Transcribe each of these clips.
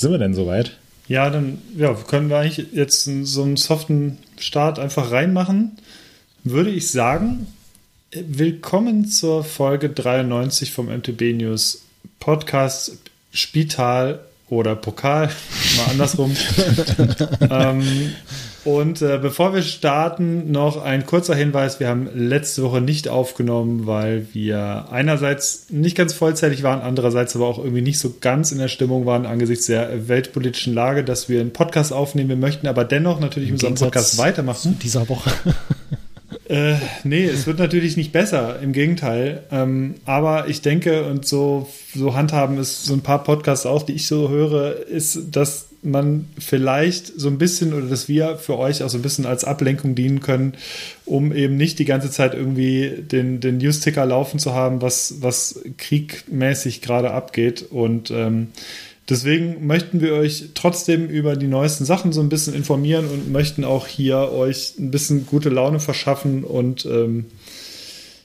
Sind wir denn soweit? Ja, dann ja, können wir eigentlich jetzt so einen soften Start einfach reinmachen. Würde ich sagen, willkommen zur Folge 93 vom MTB News Podcast Spital oder Pokal, mal andersrum. ähm, und äh, bevor wir starten, noch ein kurzer Hinweis. Wir haben letzte Woche nicht aufgenommen, weil wir einerseits nicht ganz vollzeitig waren, andererseits aber auch irgendwie nicht so ganz in der Stimmung waren angesichts der weltpolitischen Lage, dass wir einen Podcast aufnehmen. Wir möchten aber dennoch natürlich mit unserem Podcast weitermachen. Dieser Woche. Äh, nee, es wird natürlich nicht besser, im Gegenteil. Ähm, aber ich denke, und so, so handhaben es so ein paar Podcasts auch, die ich so höre, ist, dass man vielleicht so ein bisschen oder dass wir für euch auch so ein bisschen als Ablenkung dienen können, um eben nicht die ganze Zeit irgendwie den, den News-Ticker laufen zu haben, was, was kriegmäßig gerade abgeht. Und ähm, deswegen möchten wir euch trotzdem über die neuesten Sachen so ein bisschen informieren und möchten auch hier euch ein bisschen gute Laune verschaffen und ähm,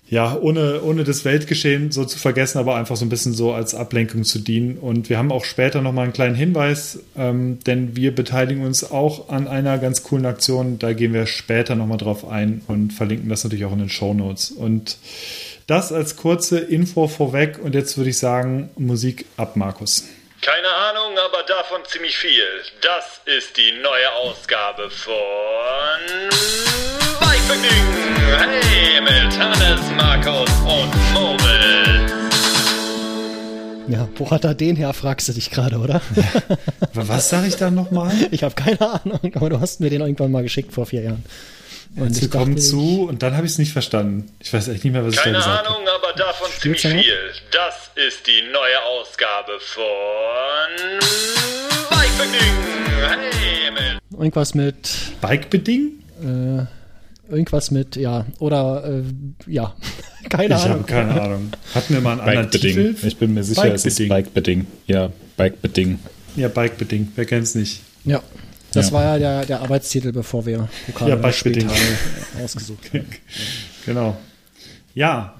ja, ohne, ohne das Weltgeschehen so zu vergessen, aber einfach so ein bisschen so als Ablenkung zu dienen. Und wir haben auch später nochmal einen kleinen Hinweis, ähm, denn wir beteiligen uns auch an einer ganz coolen Aktion. Da gehen wir später nochmal drauf ein und verlinken das natürlich auch in den Show Notes. Und das als kurze Info vorweg. Und jetzt würde ich sagen, Musik ab, Markus. Keine Ahnung, aber davon ziemlich viel. Das ist die neue Ausgabe von Bikepicking. Hey, mit Hannes, Markus und Moritz. Ja, wo hat er den her, fragst du dich gerade, oder? Was sage ich da nochmal? Ich habe keine Ahnung, aber du hast mir den irgendwann mal geschickt vor vier Jahren. Und Sie kommen zu und dann habe ich es nicht verstanden. Ich weiß echt nicht mehr, was ich Keine da gesagt Ahnung, aber davon ziemlich Spielzeit? viel. Das ist die neue Ausgabe von Bikepicking. Hey, mit Irgendwas mit, habe. Bike-Beding? äh, irgendwas mit, ja, oder, äh, ja, keine Ich Ahnung. habe keine Ahnung. Hatten wir mal einen anderen Bike-Beding. Titel? Ich bin mir sicher, es ist Bike-Beding. Bike-Beding. Ja, Bike-Beding. Ja, Bike-Beding. Wer kennt es nicht? Ja, das Ja. war ja der, der Arbeitstitel, bevor wir Pokal Ja, ausgesucht haben. Genau. Ja,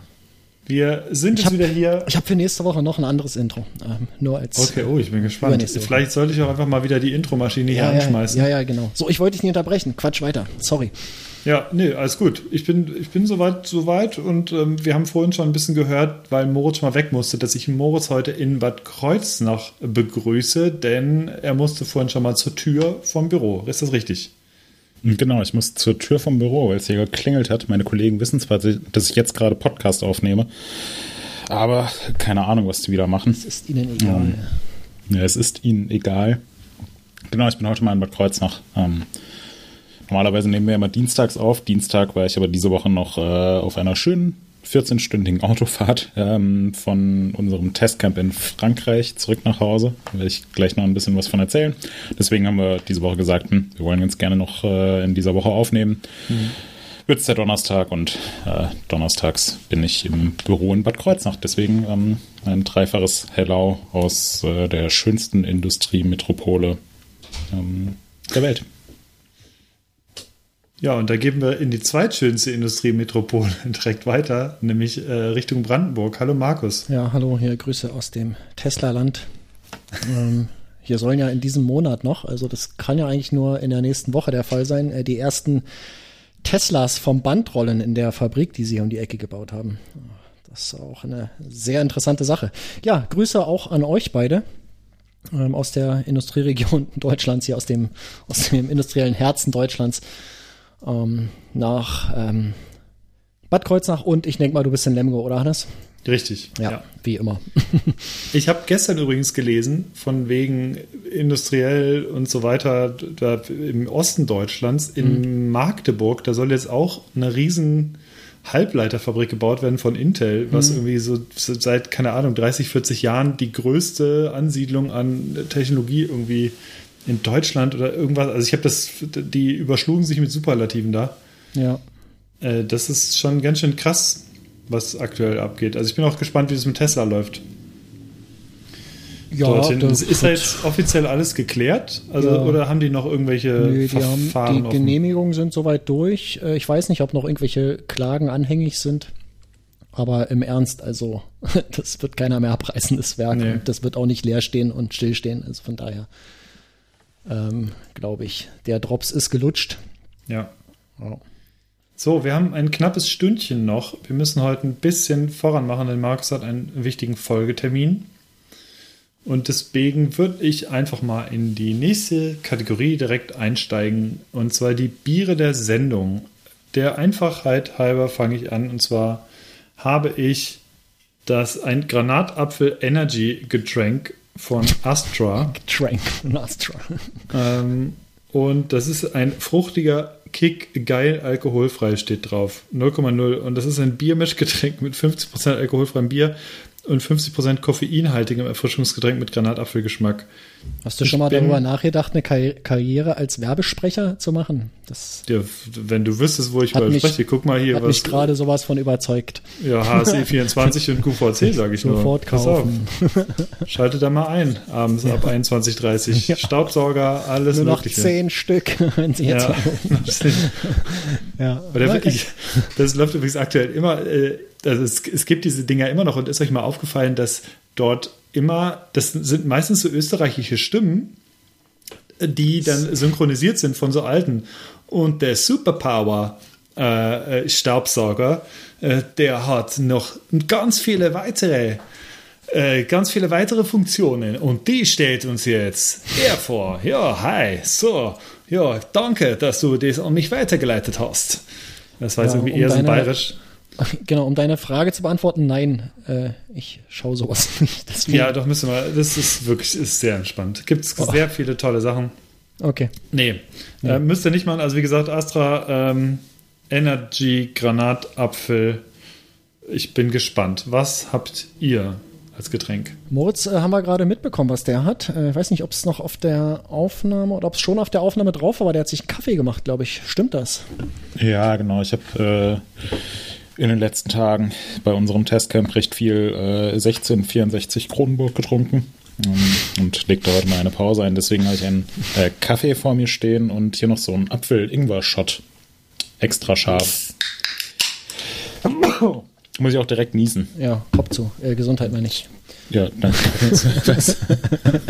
wir sind Ich jetzt hab- wieder hier. Ich habe für nächste Woche noch ein anderes Intro. Ähm, nur als. Okay, oh, ich bin gespannt. Vielleicht sollte ich auch einfach mal wieder die Intro-Maschine hier ja, anschmeißen. ja, ja, genau. So, ich wollte dich nicht unterbrechen. Quatsch weiter. Sorry. Ja, nee, alles gut. Ich bin, ich bin soweit, soweit und ähm, wir haben vorhin schon ein bisschen gehört, weil Moritz mal weg musste, dass ich Moritz heute in Bad Kreuznach begrüße, denn er musste vorhin schon mal zur Tür vom Büro. Ist das richtig? Genau, ich muss zur Tür vom Büro, weil es hier geklingelt hat. Meine Kollegen wissen zwar, dass ich jetzt gerade Podcast aufnehme, aber keine Ahnung, was die wieder machen. Es ist Ihnen egal. Ja, es ist ihnen egal. Genau, ich bin heute mal in Bad Kreuznach. Ähm, normalerweise nehmen wir immer dienstags auf. Dienstag war ich aber diese Woche noch äh, auf einer schönen 14-stündigen Autofahrt ähm, von unserem Testcamp in Frankreich zurück nach Hause. Da werde ich gleich noch ein bisschen was von erzählen. Deswegen haben wir diese Woche gesagt, hm, wir wollen ganz gerne noch äh, in dieser Woche aufnehmen. Wird es der Donnerstag und äh, donnerstags bin ich im Büro in Bad Kreuznach. Deswegen ähm, ein dreifaches Hello aus äh, der schönsten Industriemetropole ähm, der Welt. Ja, und da geben wir in die zweitschönste Industriemetropole direkt weiter, nämlich äh, Richtung Brandenburg. Hallo Markus. Ja, hallo, hier Grüße aus dem Tesla-Land. ähm, hier sollen ja in diesem Monat noch, also das kann ja eigentlich nur in der nächsten Woche der Fall sein, äh, die ersten Teslas vom Band rollen in der Fabrik, die sie um die Ecke gebaut haben. Das ist auch eine sehr interessante Sache. Ja, Grüße auch an euch beide ähm, aus der Industrieregion Deutschlands, hier aus dem, aus dem industriellen Herzen Deutschlands ähm, nach ähm, Bad Kreuznach und ich denke mal, du bist in Lemgo, oder Hannes? Richtig. Ja, wie immer. Ich habe gestern übrigens gelesen, von wegen industriell und so weiter, im Osten Deutschlands, in Magdeburg, da soll jetzt auch eine riesen Halbleiterfabrik gebaut werden von Intel, was irgendwie so seit, keine Ahnung, 30, 40 Jahren die größte Ansiedlung an Technologie irgendwie in Deutschland oder irgendwas. Also ich habe das, die überschlugen sich mit Superlativen da. Ja. Äh, das ist schon ganz schön krass, was aktuell abgeht. Also ich bin auch gespannt, wie das mit Tesla läuft. Ja, dorthin. das ist da jetzt offiziell alles geklärt? Also, Ja. Oder haben die noch irgendwelche Nö, die, haben, Verfahren die? Genehmigungen sind soweit durch. Äh, Ich weiß nicht, ob noch irgendwelche Klagen anhängig sind. Aber im Ernst, also das wird keiner mehr abreißen, das Werk. Nee. Und das wird auch nicht leer stehen und stillstehen. Also von daher ähm, glaube ich, der Drops ist gelutscht. Ja. Ja. So, wir haben ein knappes Stündchen noch. Wir müssen heute ein bisschen voran machen, denn Markus hat einen wichtigen Folgetermin. Und deswegen würde ich einfach mal in die nächste Kategorie direkt einsteigen. Und zwar die Biere der Sendung. Der Einfachheit halber fange ich an. Und zwar habe ich das ein Granatapfel Energy Getränk von Astra. Trank von Astra. Ähm, und das ist ein fruchtiger Kick, geil alkoholfrei steht drauf. 0,0. Und das ist ein Biermischgetränk mit 50% alkoholfreiem Bier und 50% koffeinhaltigem Erfrischungsgetränk mit Granatapfelgeschmack. Hast du Ich schon mal darüber nachgedacht, eine Karri- Karriere als Werbesprecher zu machen? Das Ja, wenn du wüsstest, wo ich mich- spreche, guck mal hier, hat was. mich gerade sowas von überzeugt. Ja, HSE24 und QVC, sage ich nur. Sofort Pass auf. kaufen. Schalte da mal ein, abends ab 21.30 Ja. Staubsauger, alles Nur noch Mögliche. zehn Stück, wenn sie jetzt Ja. ja. Der, Okay. ich, das läuft übrigens aktuell immer, äh, also es, es gibt diese Dinger immer noch und ist euch mal aufgefallen, dass dort immer, das sind meistens so österreichische Stimmen, die dann synchronisiert sind von so alten. Und der Superpower äh, äh, Staubsauger, äh, der hat noch ganz viele weitere äh, ganz viele weitere Funktionen und die stellt uns jetzt er vor. Ja, hi, so, ja, danke, dass du das an mich weitergeleitet hast. Das war jetzt Ja, irgendwie um eher so bayerisch. Genau, um deine Frage zu beantworten, nein, äh, ich schaue sowas nicht. Deswegen, Ja, doch müssen wir, das ist wirklich ist sehr entspannt. Gibt es Oh. sehr viele tolle Sachen. Okay. Nee, äh, müsst ihr nicht machen. Also wie gesagt, Astra ähm, Energy Granatapfel. Ich bin gespannt. Was habt ihr als Getränk? Moritz äh, haben wir gerade mitbekommen, was der hat. Äh, ich weiß nicht, ob es noch auf der Aufnahme oder ob es schon auf der Aufnahme drauf war, aber der hat sich einen Kaffee gemacht, glaube ich. Stimmt das? Ja, genau. Ich habe äh, in den letzten Tagen bei unserem Testcamp recht viel äh, 1664 Kronenburg getrunken ähm, und legte heute mal eine Pause ein. Deswegen habe ich einen äh, Kaffee vor mir stehen und hier noch so einen Apfel-Ingwer-Shot. Extra scharf. Muss ich auch direkt niesen. Ja, Kopf zu. Äh, Gesundheit meine ich. Ja, danke.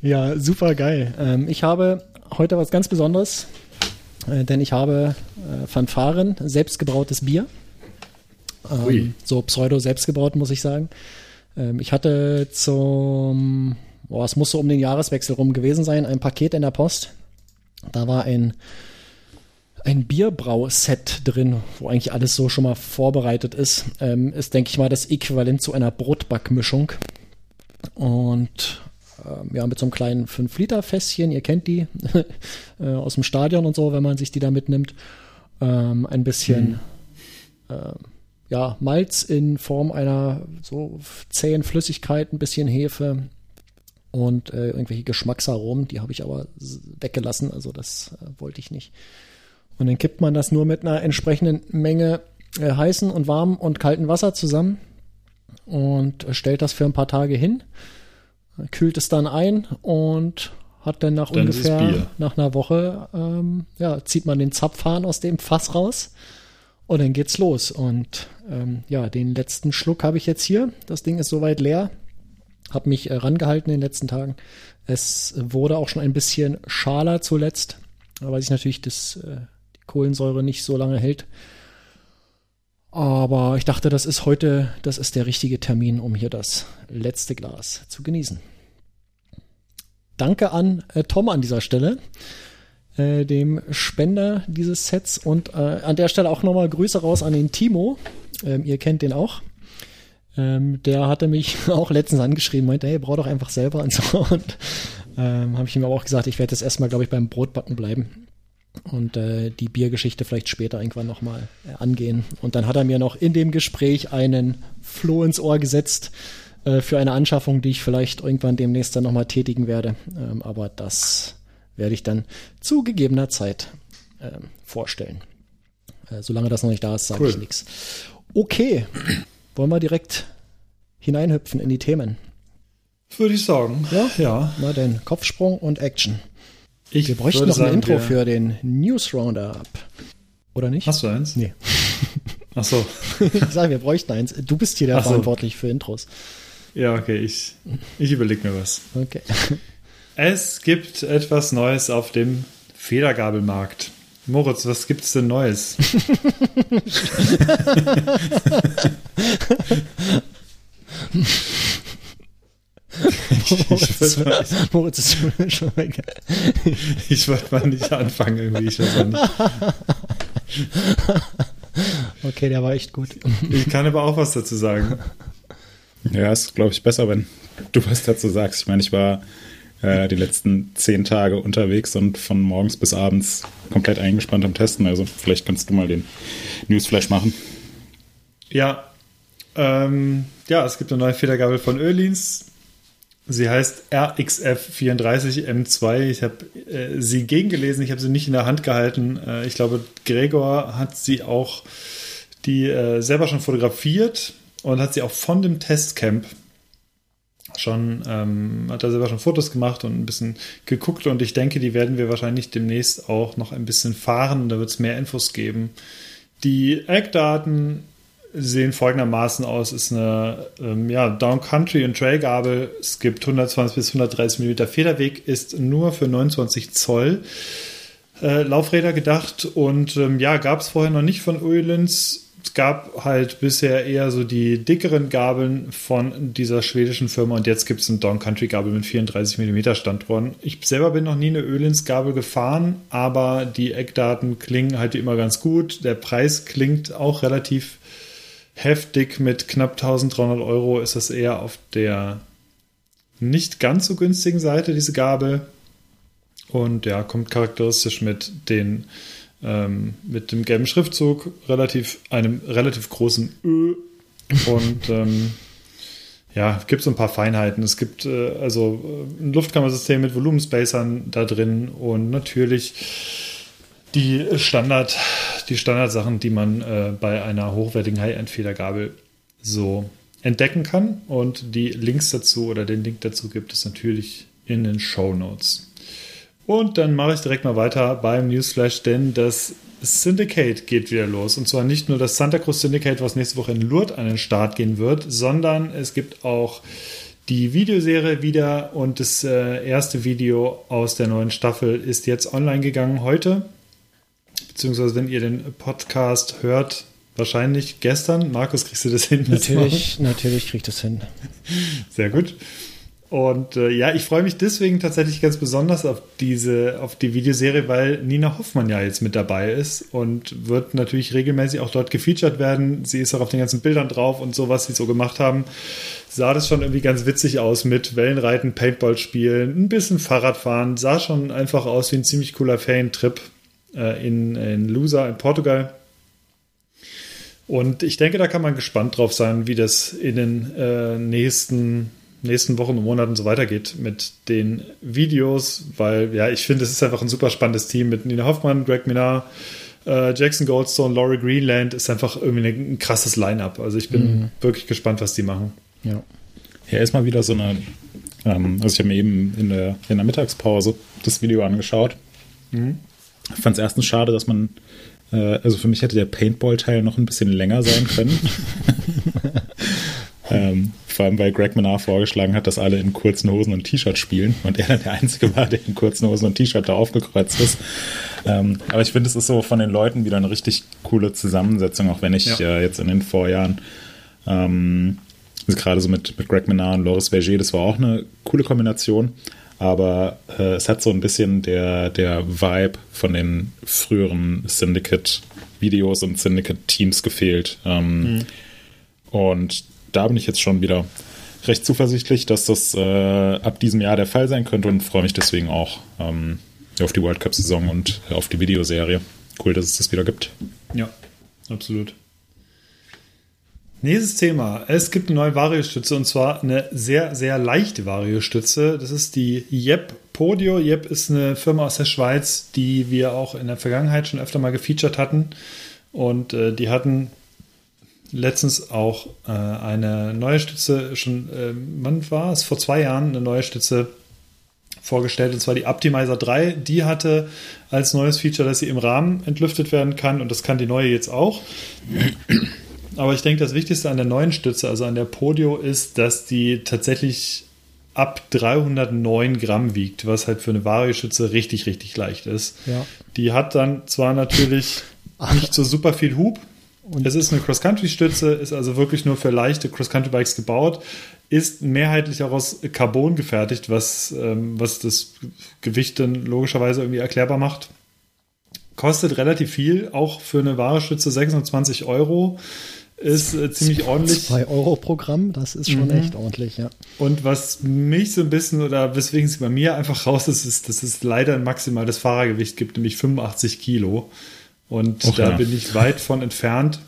Ja, super geil. Ähm, ich habe heute was ganz Besonderes, äh, denn ich habe äh, Fanfaren, selbstgebrautes Bier. Ähm, so pseudo selbstgebraut, muss ich sagen. Ähm, ich hatte zum, boah, es muss so um den Jahreswechsel rum gewesen sein, ein Paket in der Post. Da war ein, ein Bierbrauset drin, wo eigentlich alles so schon mal vorbereitet ist. Ähm, ist, denke ich mal, das Äquivalent zu einer Brotbackmischung. Und ja, mit so einem kleinen 5-Liter-Fässchen, ihr kennt die äh, aus dem Stadion und so, wenn man sich die da mitnimmt. Ähm, ein bisschen ähm, ja, Malz in Form einer so zähen Flüssigkeit, ein bisschen Hefe und äh, irgendwelche Geschmacksaromen, die habe ich aber weggelassen, also das äh, wollte ich nicht. Und dann kippt man das nur mit einer entsprechenden Menge äh, heißen und warmen und kalten Wasser zusammen und äh, stellt das für ein paar Tage hin, kühlt es dann ein und hat dann nach Dann ungefähr nach einer Woche ähm, ja, zieht man den Zapfhahn aus dem Fass raus und dann geht's los. Und ähm, ja, den letzten Schluck habe ich jetzt hier. Das Ding ist soweit leer. Hab mich äh, rangehalten in den letzten Tagen. Es wurde auch schon ein bisschen schaler zuletzt, weil sich natürlich das, äh, die Kohlensäure nicht so lange hält. Aber ich dachte, das ist heute, das ist der richtige Termin, um hier das letzte Glas zu genießen. Danke an äh, Tom an dieser Stelle, äh, dem Spender dieses Sets. Und äh, an der Stelle auch nochmal Grüße raus an den Timo. Ähm, ihr kennt den auch. Ähm, der hatte mich auch letztens angeschrieben, meinte, hey, brauch doch einfach selber und so. Und ähm, habe ich ihm aber auch gesagt, ich werde jetzt erstmal, glaube ich, beim Brotbacken bleiben und äh, die Biergeschichte vielleicht später irgendwann nochmal äh, angehen. Und dann hat er mir noch in dem Gespräch einen Floh ins Ohr gesetzt äh, für eine Anschaffung, die ich vielleicht irgendwann demnächst dann nochmal tätigen werde. Ähm, aber das werde ich dann zu gegebener Zeit ähm, vorstellen. Äh, solange das noch nicht da ist, sage Cool. ich nichts. Okay, wollen wir direkt hineinhüpfen in die Themen. Würde ich sagen. Ja? Ja. Na denn, Kopfsprung und Action. Ich Wir bräuchten noch ein Intro für den News Roundup. Oder nicht? Hast du eins? Nee. Ach so. ich sage, wir bräuchten eins. Du bist hier der so. verantwortlich für Intros. Ja, okay, ich, ich überlege mir was. Okay. Es gibt etwas Neues auf dem Federgabelmarkt. Moritz, was gibt's denn Neues? Moritz, ich würd mal- Moritz ist schon, schon weg. Ich wollte mal nicht anfangen irgendwie. Ich, weiß auch nicht. Okay, der war echt gut. ich kann aber auch was dazu sagen. Ja, ist, glaube ich, besser, wenn du was dazu sagst. Ich meine, ich war äh, die letzten zehn Tage unterwegs und von morgens bis abends komplett eingespannt am Testen. Also vielleicht kannst du mal den Newsflash machen. Ja, ähm, ja, es gibt eine neue Federgabel von Öhlins. Sie heißt RXF34M2. Ich habe äh, sie gegengelesen, ich habe sie nicht in der Hand gehalten. Äh, ich glaube, Gregor hat sie auch die äh, selber schon fotografiert und hat sie auch von dem Testcamp schon, ähm, hat er selber schon Fotos gemacht und ein bisschen geguckt und ich denke, die werden wir wahrscheinlich demnächst auch noch ein bisschen fahren. Da wird es mehr Infos geben. Die Eckdaten sehen folgendermaßen aus: ist eine ähm, ja, Down Country und Trail Gabel. Es gibt 120 bis 130 mm Federweg, ist nur für 29 Zoll äh, Laufräder gedacht und ähm, ja, gab es vorher noch nicht von Öhlins. Es gab halt bisher eher so die dickeren Gabeln von dieser schwedischen Firma und jetzt gibt es eine Down Country Gabel mit 34 mm Standrohren. Ich selber bin noch nie eine Öhlins Gabel gefahren, aber die Eckdaten klingen halt immer ganz gut. Der Preis klingt auch relativ heftig mit knapp 1300 Euro ist das eher auf der nicht ganz so günstigen Seite, diese Gabel. Und ja, kommt charakteristisch mit den ähm, mit dem gelben Schriftzug, relativ, einem relativ großen Ö. Und ähm, ja, gibt so ein paar Feinheiten. Es gibt äh, also äh, ein Luftkammersystem mit Volumenspacern da drin und natürlich die Standard, die Standardsachen, die man äh, bei einer hochwertigen High-End-Federgabel so entdecken kann. Und die Links dazu oder den Link dazu gibt es natürlich in den Show Notes. Und dann mache ich direkt mal weiter beim Newsflash, denn das Syndicate geht wieder los. Und zwar nicht nur das Santa Cruz Syndicate, was nächste Woche in Lourdes an den Start gehen wird, sondern es gibt auch die Videoserie wieder und das äh, erste Video aus der neuen Staffel ist jetzt online gegangen heute. Beziehungsweise, wenn ihr den Podcast hört, wahrscheinlich gestern. Markus, kriegst du das hin? Natürlich, natürlich kriegt das hin. Sehr gut. Und äh, ja, ich freue mich deswegen tatsächlich ganz besonders auf diese, auf die Videoserie, weil Nina Hoffmann ja jetzt mit dabei ist und wird natürlich regelmäßig auch dort gefeatured werden. Sie ist auch auf den ganzen Bildern drauf und so, was sie so gemacht haben. Sah das schon irgendwie ganz witzig aus mit Wellenreiten, Paintball spielen, ein bisschen Fahrradfahren. Sah schon einfach aus wie ein ziemlich cooler Ferientrip äh, in, in Lusa in Portugal. Und ich denke, da kann man gespannt drauf sein, wie das in den äh, nächsten nächsten Wochen und Monaten so weitergeht mit den Videos, weil ja, ich finde, es ist einfach ein super spannendes Team mit Nina Hoffmann, Greg Minar, äh, Jackson Goldstone, Laurie Greenland ist einfach irgendwie ein, ein krasses Line-up. Also ich bin mhm. wirklich gespannt, was die machen. Ja. Ja, ist mal wieder so eine, ähm, also ich habe mir eben in der, in der Mittagspause das Video angeschaut. Mhm. Ich fand es erstens schade, dass man, äh, also für mich hätte der Paintball-Teil noch ein bisschen länger sein können. Ähm, vor allem, weil Greg Menard vorgeschlagen hat, dass alle in kurzen Hosen und T-Shirt spielen und er dann der Einzige war, der in kurzen Hosen und T-Shirt da aufgekreuzt ist. Ähm, aber ich finde, es ist so von den Leuten wieder eine richtig coole Zusammensetzung, auch wenn ich ja. äh, jetzt in den Vorjahren ähm, also gerade so mit, mit Greg Menard und Loris Verger, das war auch eine coole Kombination. Aber äh, es hat so ein bisschen der, der Vibe von den früheren Syndicate-Videos und Syndicate-Teams gefehlt. Ähm, mhm. Und da bin ich jetzt schon wieder recht zuversichtlich, dass das äh, ab diesem Jahr der Fall sein könnte und freue mich deswegen auch ähm, auf die World Cup-Saison und auf die Videoserie. Cool, dass es das wieder gibt. Ja, absolut. Nächstes Thema. Es gibt eine neue Variostütze und zwar eine sehr, sehr leichte Variostütze. Das ist die Jep Podio. Jep ist eine Firma aus der Schweiz, die wir auch in der Vergangenheit schon öfter mal gefeatured hatten. Und äh, die hatten letztens auch äh, eine neue Stütze, schon, äh, wann war es? Vor zwei Jahren eine neue Stütze vorgestellt, und zwar die Optimizer 3. Die hatte als neues Feature, dass sie im Rahmen entlüftet werden kann und das kann die neue jetzt auch. Aber ich denke, das Wichtigste an der neuen Stütze, also an der Podio, ist, dass die tatsächlich ab 309 Gramm wiegt, was halt für eine Vario-Stütze richtig, richtig leicht ist. Ja. Die hat dann zwar natürlich nicht so super viel Hub. Und es ist eine Cross-Country-Stütze, ist also wirklich nur für leichte Cross-Country-Bikes gebaut, ist mehrheitlich auch aus Carbon gefertigt, was, ähm, was das Gewicht dann logischerweise irgendwie erklärbar macht. Kostet relativ viel, auch für eine Vario-Stütze 26 Euro ist äh, ziemlich ordentlich. 2 Euro Programm, das ist schon Mhm. echt ordentlich, ja. Und was mich so ein bisschen oder weswegen es bei mir einfach raus ist, ist, dass es leider ein maximales Fahrergewicht gibt, nämlich 85 Kilo. Und Och da ja. bin ich weit von entfernt.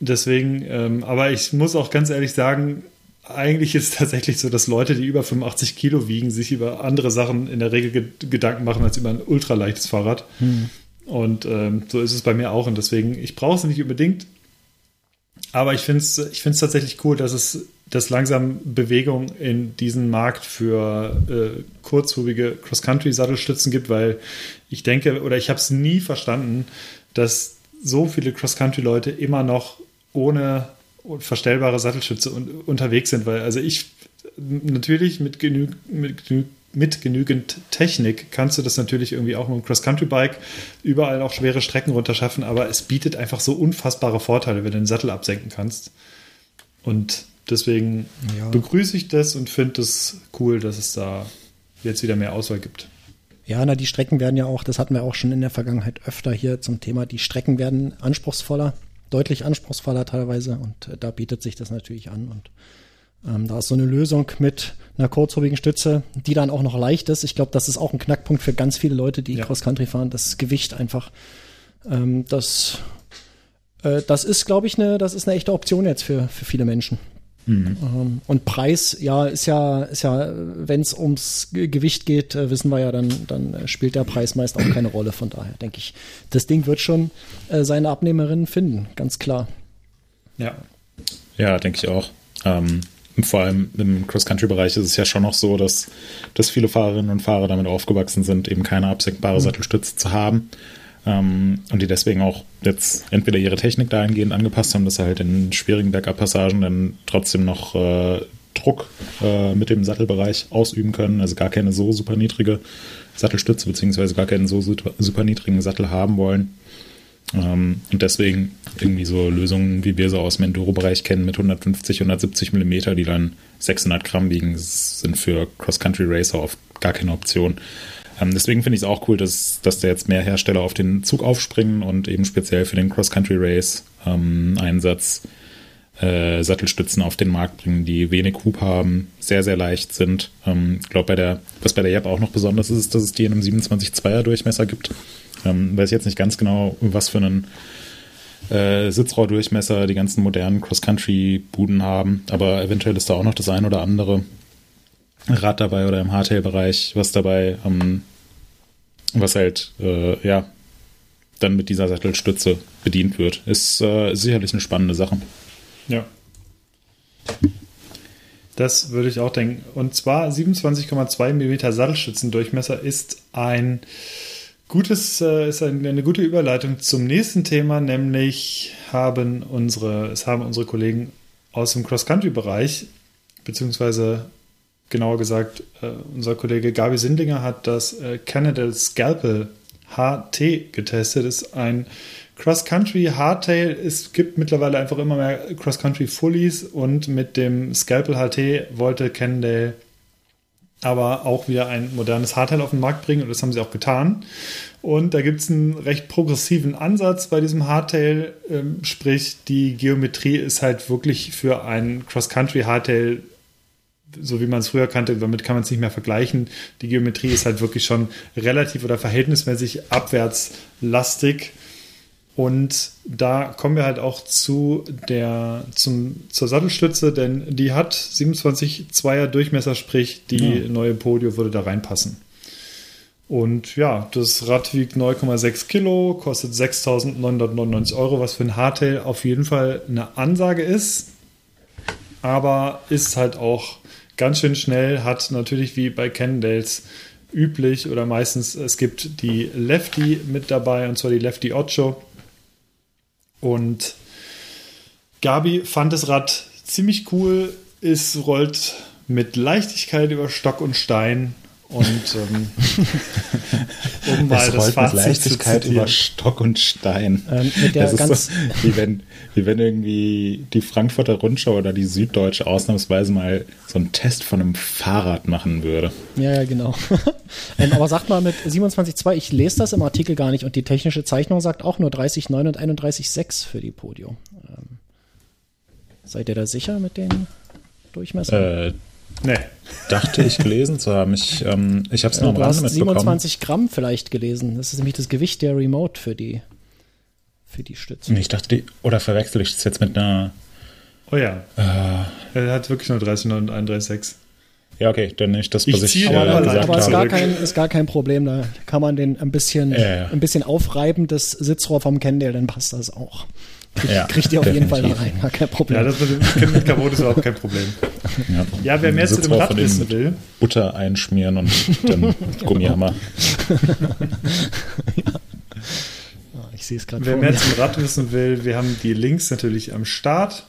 Deswegen, ähm, aber ich muss auch ganz ehrlich sagen, eigentlich ist es tatsächlich so, dass Leute, die über 85 Kilo wiegen, sich über andere Sachen in der Regel ge Gedanken machen als über ein ultraleichtes Fahrrad. Und ähm, so ist es bei mir auch. Und deswegen, ich brauche es nicht unbedingt. Aber ich finde es ich find's tatsächlich cool, dass es dass langsam Bewegung in diesen Markt für äh, kurzhubige Cross-Country-Sattelstützen gibt, weil ich denke, oder ich habe es nie verstanden, dass so viele Cross-Country-Leute immer noch ohne verstellbare Sattelstütze un unterwegs sind, weil also ich natürlich mit, genü mit, genü mit genügend Technik kannst du das natürlich irgendwie auch mit dem Cross-Country-Bike überall auch schwere Strecken runterschaffen, aber es bietet einfach so unfassbare Vorteile, wenn du den Sattel absenken kannst. Und deswegen Ja. begrüße ich das und finde es cool, dass es da jetzt wieder mehr Auswahl gibt. Ja, na, die Strecken werden ja auch, das hatten wir auch schon in der Vergangenheit öfter hier zum Thema, die Strecken werden anspruchsvoller, deutlich anspruchsvoller teilweise und äh, da bietet sich das natürlich an und ähm, da ist so eine Lösung mit einer kurzhubigen Stütze, die dann auch noch leicht ist. Ich glaube, das ist auch ein Knackpunkt für ganz viele Leute, die Ja. Cross-Country fahren, das Gewicht einfach. Ähm, das, äh, das ist, glaube ich, eine, das ist eine echte Option jetzt für, für viele Menschen. Ähm, Und Preis, ja, ist ja, ist ja, wenn es ums Ge- Gewicht geht, äh, wissen wir ja, dann, dann äh, spielt der Preis meist auch keine Rolle. Von daher denke ich, das Ding wird schon äh, seine Abnehmerinnen finden, ganz klar. Ja, Ja, denke ich auch. Ähm, vor allem im Cross-Country-Bereich ist es ja schon noch so, dass, dass viele Fahrerinnen und Fahrer damit aufgewachsen sind, eben keine absenkbare Sattelstütze zu haben. Ähm, und die deswegen auch jetzt entweder ihre Technik dahingehend angepasst haben, dass sie halt in schwierigen Bergabpassagen dann trotzdem noch äh, Druck äh, mit dem Sattelbereich ausüben können, also gar keine so super niedrige Sattelstütze, beziehungsweise gar keinen so super, niedrigen Sattel haben wollen. Ähm, und deswegen irgendwie so Lösungen, wie wir so aus dem Enduro-Bereich kennen, mit 150, 170 Millimeter, die dann 600 Gramm wiegen, sind für Cross-Country-Racer oft gar keine Option. Ähm, deswegen finde ich es auch cool, dass, dass da jetzt mehr Hersteller auf den Zug aufspringen und eben speziell für den Cross-Country-Race-Einsatz äh, Sattelstützen auf den Markt bringen, die wenig Hub haben, sehr, sehr leicht sind. Ähm, Ich glaube, bei der, was bei der Yap auch noch besonders ist, ist, dass es die in einem 27-2er Durchmesser gibt. Ähm, weiß jetzt nicht ganz genau, was für einen äh, Sitzrohrdurchmesser die ganzen modernen Cross-Country-Buden haben, aber eventuell ist da auch noch das ein oder andere Rad dabei oder im Hardtail-Bereich was dabei, ähm, was halt, äh, ja, dann mit dieser Sattelstütze bedient wird. Ist äh, sicherlich eine spannende Sache. ja. Das würde ich auch denken. Und zwar 27,2 mm Sattelstützendurchmesser ist ein gutes, äh, ist ein, eine gute Überleitung zum nächsten Thema, nämlich haben unsere, es haben unsere Kollegen aus dem Cross-Country-Bereich, beziehungsweise genauer gesagt, äh, unser Kollege Gabi Sindlinger hat das äh, Canada Scalpel HT getestet. Das ist ein Cross-Country Hardtail. Es gibt mittlerweile einfach immer mehr Cross-Country Fullies und mit dem Scalpel HT wollte Cannondale aber auch wieder ein modernes Hardtail auf den Markt bringen und das haben sie auch getan. Und da gibt es einen recht progressiven Ansatz bei diesem Hardtail, ähm, sprich die Geometrie ist halt wirklich für ein Cross-Country Hardtail so wie man es früher kannte, damit kann man es nicht mehr vergleichen. Die Geometrie ist halt wirklich schon relativ oder verhältnismäßig abwärtslastig. Und da kommen wir halt auch zu der, zum, zur Sattelstütze, denn die hat 27 Zweier Durchmesser, sprich die Ja. neue Podio würde da reinpassen. Und ja, das Rad wiegt 9,6 Kilo, kostet 6.999 Euro, was für ein Hardtail auf jeden Fall eine Ansage ist. Aber ist halt auch ganz schön schnell, hat natürlich wie bei Cannondales üblich oder meistens, es gibt die Lefty mit dabei, und zwar die Lefty Ocho. Und Gabi fand das Rad ziemlich cool. Es rollt mit Leichtigkeit über Stock und Stein. Und ähm, um mal es das Fazit mit Leichtigkeit über Stock und Stein. Ähm, das ist so, wie wenn, wie wenn irgendwie die Frankfurter Rundschau oder die Süddeutsche ausnahmsweise mal so einen Test von einem Fahrrad machen würde. Ja, ja, genau. ähm, aber sagt mal mit 27.2, ich lese das im Artikel gar nicht und die technische Zeichnung sagt auch nur 30,9 und 31,6 für die Podio. Ähm, seid ihr da sicher mit den Durchmessern? Äh, Nee. Dachte ich gelesen zu haben. Ich, ähm, ich habe es nur am Rande mitbekommen. 27 Gramm vielleicht gelesen. Das ist nämlich das Gewicht der Remote für die, für die Stütze. Ich dachte, die, oder verwechsel ich das jetzt mit einer. Oh ja. Äh, er hat wirklich nur 30,9 und 31,6. Ja, okay, dann nicht das, was ich, ich äh, aber, gesagt aber habe. Aber ist gar, kein, ist gar kein Problem. Da kann man den ein bisschen, ja, ja. ein bisschen aufreiben, das Sitzrohr vom Kendall, dann passt das auch. Krieg, ja, kriegt ihr auf jeden Fall da rein, ja, kein Problem. Ja, das mit, dem, mit Carbon ist überhaupt kein Problem. Ja, ja wer mehr zu dem Rad wissen will. Butter einschmieren und dann Gummihammer. ja. Ich sehe es gerade Wer mehr zum Rad wissen will, wir haben die Links natürlich am Start.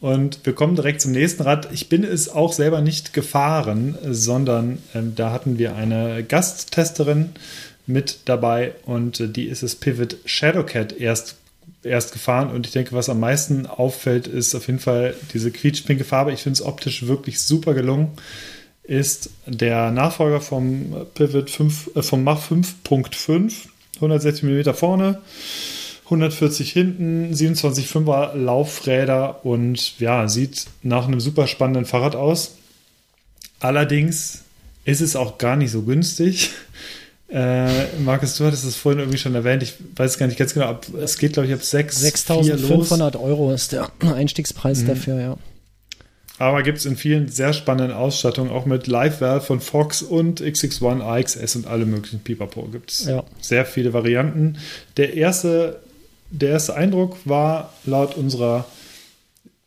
Und wir kommen direkt zum nächsten Rad. Ich bin es auch selber nicht gefahren, sondern ähm, da hatten wir eine Gasttesterin mit dabei und äh, die ist es Pivot Shadowcat erst erst gefahren und ich denke, was am meisten auffällt, ist auf jeden Fall diese quietschpinke Farbe. Ich finde es optisch wirklich super gelungen. Ist der Nachfolger vom Pivot 5, äh, vom Mach 5.5, 160 mm vorne, 140 hinten, 27,5er Laufräder und ja, sieht nach einem super spannenden Fahrrad aus. Allerdings ist es auch gar nicht so günstig. Äh, Markus, du hattest es vorhin irgendwie schon erwähnt. Ich weiß gar nicht ganz genau. Ab, es geht, glaube ich, ab 6.500 Euro ist der Einstiegspreis mhm. dafür, ja. Aber gibt es in vielen sehr spannenden Ausstattungen, auch mit Live-Valve von Fox und XX1, AXS und alle möglichen Pipapo gibt es ja. sehr viele Varianten. Der erste, der erste Eindruck war laut unserer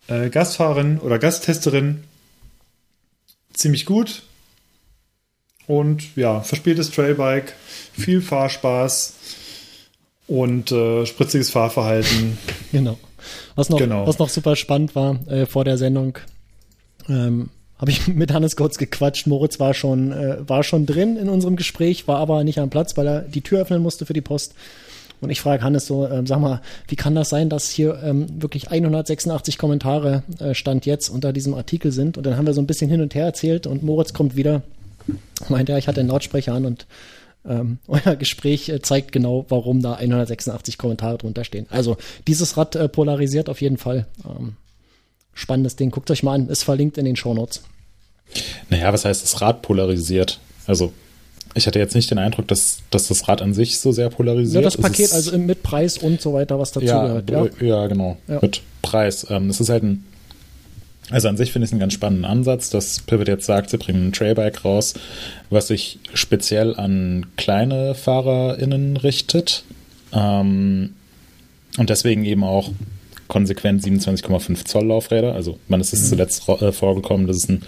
äh, Gastfahrerin oder Gasttesterin ziemlich gut. Und ja, verspieltes Trailbike, viel Fahrspaß und äh, spritziges Fahrverhalten. Genau. Was noch, genau. was noch super spannend war äh, vor der Sendung, ähm, habe ich mit Hannes kurz gequatscht. Moritz war schon, äh, war schon drin in unserem Gespräch, war aber nicht am Platz, weil er die Tür öffnen musste für die Post. Und ich frage Hannes so, ähm, sag mal, wie kann das sein, dass hier ähm, wirklich 186 Kommentare äh, Stand jetzt unter diesem Artikel sind? Und dann haben wir so ein bisschen hin und her erzählt und Moritz kommt wieder meinte er, ich hatte einen Lautsprecher an und ähm, euer Gespräch äh, zeigt genau, warum da 186 Kommentare drunter stehen. Also dieses Rad äh, polarisiert auf jeden Fall. Ähm, spannendes Ding. Guckt euch mal an, ist verlinkt in den Shownotes. Naja, was heißt das Rad polarisiert? Also ich hatte jetzt nicht den Eindruck, dass, dass das Rad an sich so sehr polarisiert. Ja, das Paket, also mit Preis und so weiter, was dazu ja, gehört. Ja, ja genau. Ja. Mit Preis. Ähm, es ist halt ein also an sich finde ich es einen ganz spannenden Ansatz, dass Pivot jetzt sagt, sie bringen ein Trailbike raus, was sich speziell an kleine FahrerInnen richtet. Ähm, und deswegen eben auch konsequent 27,5 Zoll Laufräder. Also man ist es mhm. zuletzt äh, vorgekommen, dass es ein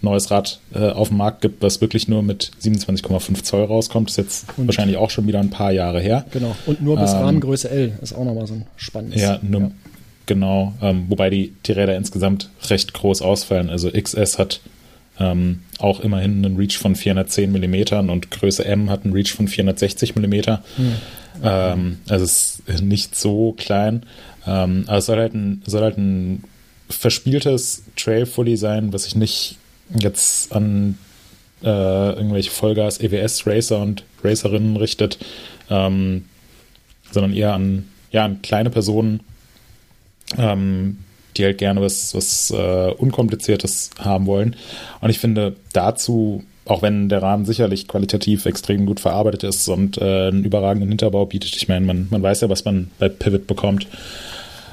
neues Rad äh, auf dem Markt gibt, was wirklich nur mit 27,5 Zoll rauskommt. Das ist jetzt und wahrscheinlich auch schon wieder ein paar Jahre her. Genau. Und nur bis ähm, Rahmengröße L ist auch nochmal so ein spannendes. Ja, nur, ja. Genau, ähm, wobei die, die Räder insgesamt recht groß ausfallen. Also XS hat ähm, auch immerhin einen Reach von 410 mm und Größe M hat einen Reach von 460 mm. Mhm. Ähm, also es ist nicht so klein. Ähm, aber es soll halt ein, soll halt ein verspieltes Trail-Fully sein, was sich nicht jetzt an äh, irgendwelche Vollgas EWS Racer und Racerinnen richtet, ähm, sondern eher an, ja, an kleine Personen, ähm, die halt gerne was, was äh, Unkompliziertes haben wollen. Und ich finde dazu, auch wenn der Rahmen sicherlich qualitativ extrem gut verarbeitet ist und äh, einen überragenden Hinterbau bietet, ich meine, man, man weiß ja, was man bei Pivot bekommt.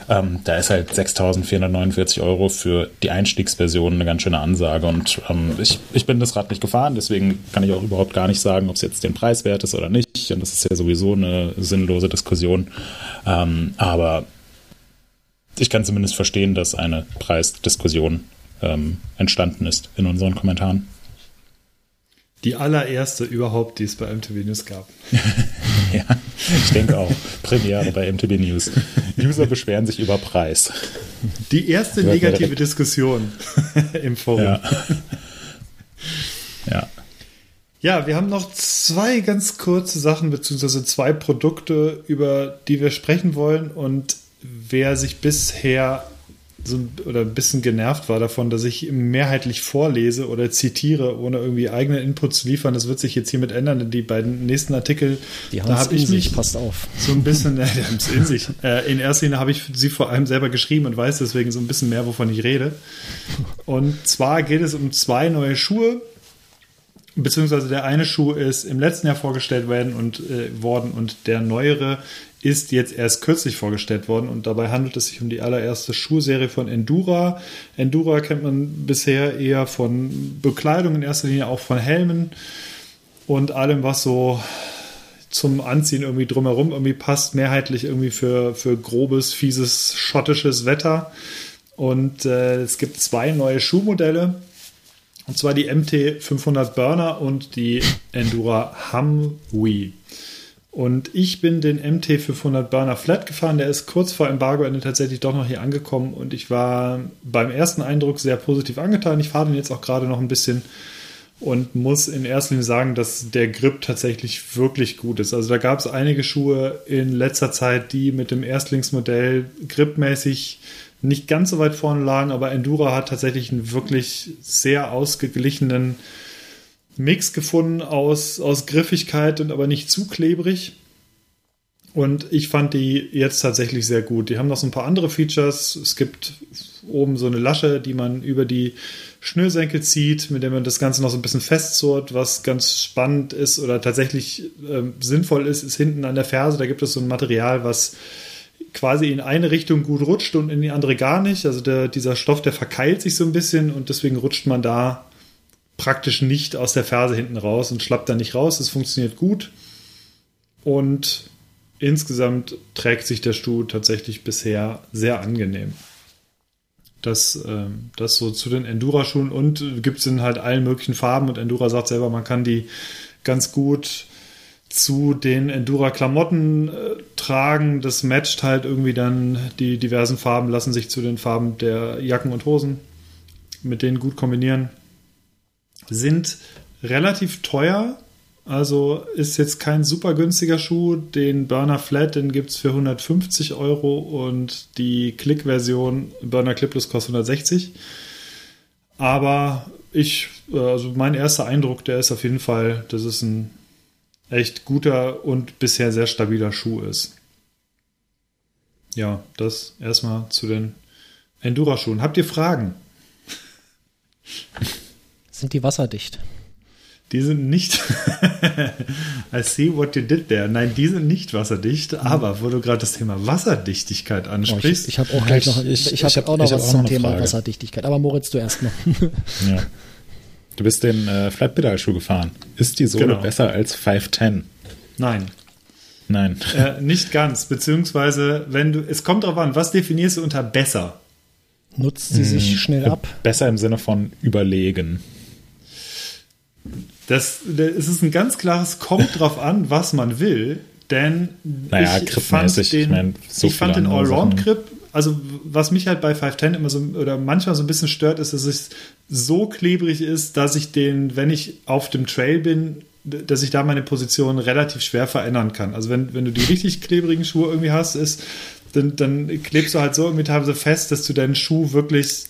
Ähm, da ist halt 6.449 Euro für die Einstiegsversion eine ganz schöne Ansage. Und ähm, ich, ich bin das Rad nicht gefahren, deswegen kann ich auch überhaupt gar nicht sagen, ob es jetzt den Preis wert ist oder nicht. Und das ist ja sowieso eine sinnlose Diskussion. Ähm, aber ich kann zumindest verstehen, dass eine Preisdiskussion ähm, entstanden ist in unseren Kommentaren. Die allererste überhaupt, die es bei MTV News gab. Ja, ich denke auch. Premiere bei MTB News. User beschweren sich über Preis. Die erste negative Diskussion im Forum. Ja. ja. Ja, wir haben noch zwei ganz kurze Sachen, beziehungsweise zwei Produkte, über die wir sprechen wollen. Und wer sich bisher so ein, oder ein bisschen genervt war davon, dass ich mehrheitlich vorlese oder zitiere, ohne irgendwie eigene Inputs zu liefern, das wird sich jetzt hiermit ändern, denn die beiden nächsten Artikel, Die da habe ich mich sich, passt auf. so ein bisschen, äh, die haben es in sich. Äh, in erster Linie habe ich sie vor allem selber geschrieben und weiß deswegen so ein bisschen mehr, wovon ich rede. Und zwar geht es um zwei neue Schuhe, beziehungsweise der eine Schuh ist im letzten Jahr vorgestellt werden und, äh, worden und der neuere ist jetzt erst kürzlich vorgestellt worden und dabei handelt es sich um die allererste Schuhserie von Endura. Endura kennt man bisher eher von Bekleidung, in erster Linie auch von Helmen und allem, was so zum Anziehen irgendwie drumherum irgendwie passt, mehrheitlich irgendwie für, für grobes, fieses, schottisches Wetter. Und äh, es gibt zwei neue Schuhmodelle. Und zwar die MT 500 Burner und die Endura Humvee. Und ich bin den MT 500 Burner Flat gefahren. Der ist kurz vor Embargoende tatsächlich doch noch hier angekommen. Und ich war beim ersten Eindruck sehr positiv angetan. Ich fahre den jetzt auch gerade noch ein bisschen und muss in erster Linie sagen, dass der Grip tatsächlich wirklich gut ist. Also da gab es einige Schuhe in letzter Zeit, die mit dem Erstlingsmodell gripmäßig nicht ganz so weit vorne lagen, aber Endura hat tatsächlich einen wirklich sehr ausgeglichenen Mix gefunden aus, aus Griffigkeit und aber nicht zu klebrig. Und ich fand die jetzt tatsächlich sehr gut. Die haben noch so ein paar andere Features. Es gibt oben so eine Lasche, die man über die Schnürsenkel zieht, mit der man das Ganze noch so ein bisschen festzurrt, was ganz spannend ist oder tatsächlich ähm, sinnvoll ist, ist hinten an der Ferse. Da gibt es so ein Material, was quasi in eine Richtung gut rutscht und in die andere gar nicht. Also der, dieser Stoff, der verkeilt sich so ein bisschen und deswegen rutscht man da praktisch nicht aus der Ferse hinten raus und schlappt da nicht raus. Es funktioniert gut und insgesamt trägt sich der Stuhl tatsächlich bisher sehr angenehm. Das, ähm, das so zu den Endura-Schuhen und gibt es in halt allen möglichen Farben und Endura sagt selber, man kann die ganz gut zu den Endura-Klamotten äh, tragen. Das matcht halt irgendwie dann, die diversen Farben lassen sich zu den Farben der Jacken und Hosen mit denen gut kombinieren. Sind relativ teuer, also ist jetzt kein super günstiger Schuh. Den Burner Flat, den gibt es für 150 Euro und die Click-Version Burner Clipless kostet 160. Aber ich, äh, also mein erster Eindruck, der ist auf jeden Fall, dass es ein echt guter und bisher sehr stabiler Schuh ist. Ja, das erstmal zu den Endura-Schuhen. Habt ihr Fragen? Sind die wasserdicht? Die sind nicht. I see what you did there. Nein, die sind nicht wasserdicht. Aber wo du gerade das Thema Wasserdichtigkeit Oh, ich ansprichst, ich habe auch gleich noch, Ich- ich, ich hab- auch noch was auch zum Thema. Wasserdichtigkeit. Aber Moritz, du erst noch. ja. Du bist den äh, Flat Pedal Schuh gefahren. Ist die Sohle Genau. besser als 510? nein, Nein. äh, nicht ganz. Beziehungsweise, wenn du, es kommt darauf an, was definierst du unter besser? Nutzt sie sich schnell ab? Besser im Sinne von überlegen. Das, das es ist ein ganz klares, kommt drauf an, was man will. Denn Naja, ich fand den, ich mein, so ich fand den Allround-Grip, also was mich halt bei 510 immer so oder manchmal so ein bisschen stört, ist, dass es so klebrig ist, dass ich den, wenn ich auf dem Trail bin, dass ich da meine Position relativ schwer verändern kann. Also wenn, wenn du die richtig klebrigen Schuhe irgendwie hast, ist, dann, dann klebst du halt so irgendwie teilweise fest, dass du deinen Schuh wirklich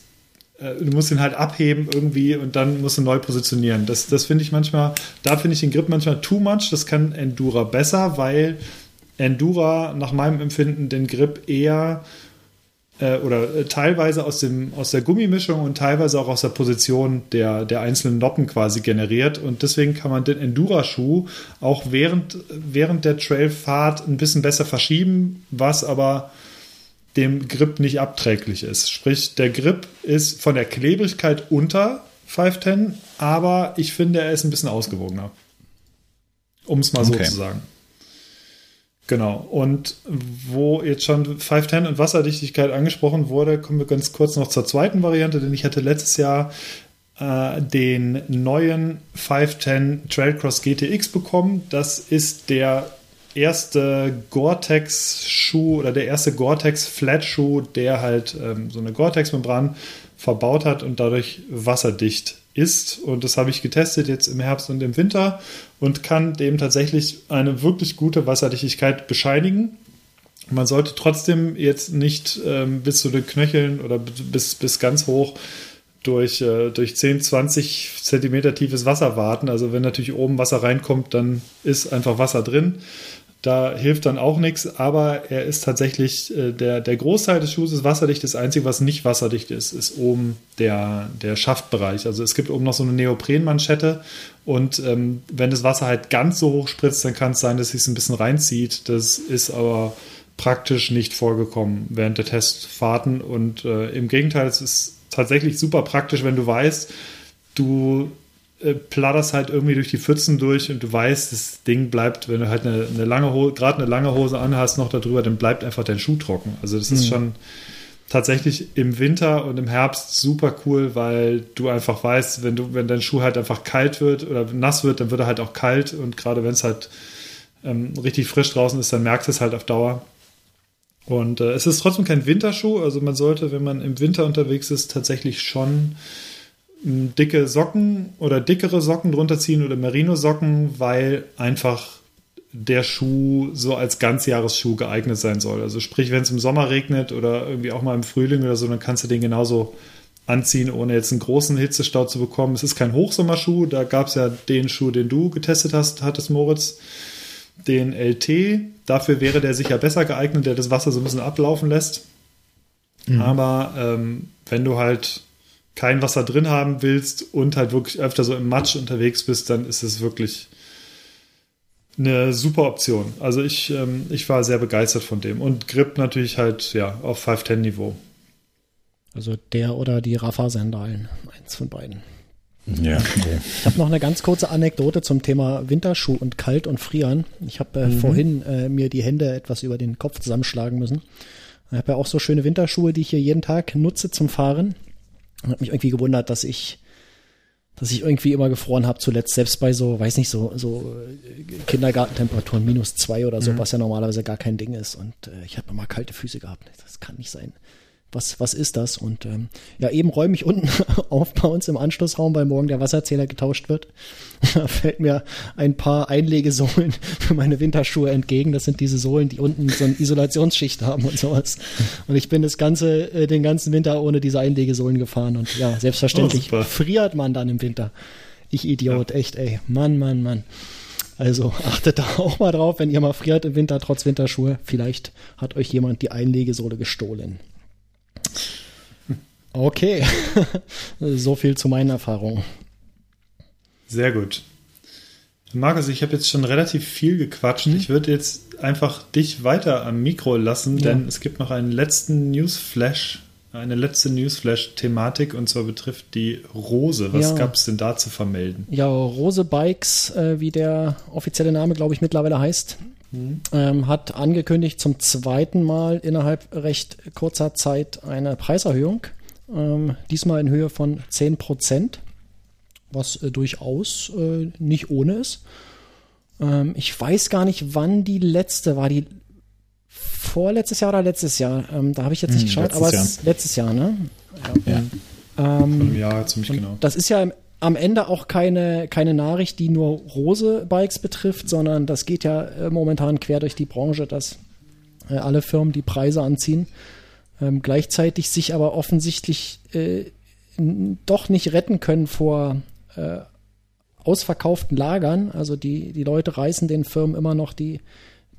äh, du musst ihn halt abheben irgendwie und dann musst du neu positionieren. Das, das finde ich manchmal, da finde ich den Grip manchmal too much. Das kann Endura besser, weil Endura nach meinem Empfinden den Grip eher äh, oder äh, teilweise aus, dem, aus der Gummimischung und teilweise auch aus der Position der, der einzelnen Noppen quasi generiert. Und deswegen kann man den Endura-Schuh auch während, während der Trailfahrt ein bisschen besser verschieben, was aber dem Grip nicht abträglich ist. Sprich, der Grip ist von der Klebrigkeit unter 510, aber ich finde, er ist ein bisschen ausgewogener. Um es mal Okay. so zu sagen. Genau. Und wo jetzt schon 510 und Wasserdichtigkeit angesprochen wurde, kommen wir ganz kurz noch zur zweiten Variante, denn ich hatte letztes Jahr äh, den neuen 510 Trailcross GTX bekommen. Das ist der erste Gore-Tex-Schuh oder der erste Gore-Tex-Flat-Schuh, der halt ähm, so eine Gore-Tex-Membran verbaut hat und dadurch wasserdicht ist. Und das habe ich getestet jetzt im Herbst und im Winter und kann dem tatsächlich eine wirklich gute Wasserdichtigkeit bescheinigen. Man sollte trotzdem jetzt nicht ähm, bis zu den Knöcheln oder bis, bis ganz hoch durch, äh, durch 10, 20 Zentimeter tiefes Wasser warten. Also wenn natürlich oben Wasser reinkommt, dann ist einfach Wasser drin. Da hilft dann auch nichts, aber er ist tatsächlich, äh, der, der Großteil des Schuhs ist wasserdicht. Das Einzige, was nicht wasserdicht ist, ist oben der, der Schaftbereich. Also es gibt oben noch so eine Neoprenmanschette und ähm, wenn das Wasser halt ganz so hoch spritzt, dann kann es sein, dass es sich ein bisschen reinzieht. Das ist aber praktisch nicht vorgekommen während der Testfahrten und äh, im Gegenteil, es ist tatsächlich super praktisch, wenn du weißt, du äh, platterst halt irgendwie durch die Pfützen durch und du weißt, das Ding bleibt, wenn du halt eine, eine lange Hose, gerade eine lange Hose anhast noch darüber, dann bleibt einfach dein Schuh trocken. Also das ist mhm. schon tatsächlich im Winter und im Herbst super cool, weil du einfach weißt, wenn du, wenn dein Schuh halt einfach kalt wird oder nass wird, dann wird er halt auch kalt und gerade wenn es halt ähm, richtig frisch draußen ist, dann merkst du es halt auf Dauer. Und äh, es ist trotzdem kein Winterschuh, also man sollte, wenn man im Winter unterwegs ist, tatsächlich schon dicke Socken oder dickere Socken drunter ziehen oder Merino-Socken, weil einfach der Schuh so als Ganzjahresschuh geeignet sein soll. Also sprich, wenn es im Sommer regnet oder irgendwie auch mal im Frühling oder so, dann kannst du den genauso anziehen, ohne jetzt einen großen Hitzestau zu bekommen. Es ist kein Hochsommerschuh, da gab es ja den Schuh, den du getestet hast, hattest Moritz den LT. Dafür wäre der sicher besser geeignet, der das Wasser so ein bisschen ablaufen lässt. Mhm. Aber ähm, wenn du halt kein Wasser drin haben willst und halt wirklich öfter so im Matsch unterwegs bist, dann ist es wirklich eine super Option. Also ich, ähm, ich war sehr begeistert von dem. Und Grip natürlich halt ja auf 510-Niveau. Also der oder die Rafa-Sandalen, eins von beiden. Ja. Ich habe noch eine ganz kurze Anekdote zum Thema Winterschuh und Kalt und Frieren. Ich habe äh, mhm. vorhin äh, mir die Hände etwas über den Kopf zusammenschlagen müssen. Ich habe ja auch so schöne Winterschuhe, die ich hier jeden Tag nutze zum Fahren. Und habe mich irgendwie gewundert, dass ich dass ich irgendwie immer gefroren habe zuletzt, selbst bei so, weiß nicht, so, so äh, Kindergartentemperaturen minus zwei oder so, mhm. was ja normalerweise gar kein Ding ist. Und äh, ich habe immer kalte Füße gehabt. Das kann nicht sein was, was ist das? Und ähm, ja, eben räume ich unten auf bei uns im Anschlussraum, weil morgen der Wasserzähler getauscht wird. Da fällt mir ein paar Einlegesohlen für meine Winterschuhe entgegen. Das sind diese Sohlen, die unten so eine Isolationsschicht haben und sowas. Und ich bin das ganze, äh, den ganzen Winter ohne diese Einlegesohlen gefahren. Und ja, selbstverständlich oh, friert man dann im Winter. Ich Idiot, ja. echt, ey. Mann, Mann, Mann. Also achtet da auch mal drauf, wenn ihr mal friert im Winter trotz Winterschuhe. Vielleicht hat euch jemand die Einlegesohle gestohlen. Okay, so viel zu meinen Erfahrungen. Sehr gut. Markus, ich habe jetzt schon relativ viel gequatscht. Mhm. Ich würde jetzt einfach dich weiter am Mikro lassen, ja. denn es gibt noch einen letzten Newsflash, eine letzte Newsflash-Thematik und zwar betrifft die Rose. Was ja. gab es denn da zu vermelden? Ja, Rose Bikes, äh, wie der offizielle Name, glaube ich, mittlerweile heißt, Mhm. Ähm, hat angekündigt, zum zweiten Mal innerhalb recht kurzer Zeit eine Preiserhöhung. Ähm, diesmal in Höhe von 10 Prozent, was äh, durchaus äh, nicht ohne ist. Ähm, ich weiß gar nicht, wann die letzte war. Die vorletztes Jahr oder letztes Jahr? Ähm, da habe ich jetzt nicht hm, geschaut, aber Jahr. letztes Jahr, ne? Ja. ja. Ähm, ja, ziemlich genau. Das ist ja im am Ende auch keine, keine Nachricht, die nur Rose-Bikes betrifft, sondern das geht ja äh, momentan quer durch die Branche, dass äh, alle Firmen die Preise anziehen, ähm, gleichzeitig sich aber offensichtlich äh, doch nicht retten können vor äh, ausverkauften Lagern. Also die, die Leute reißen den Firmen immer noch die,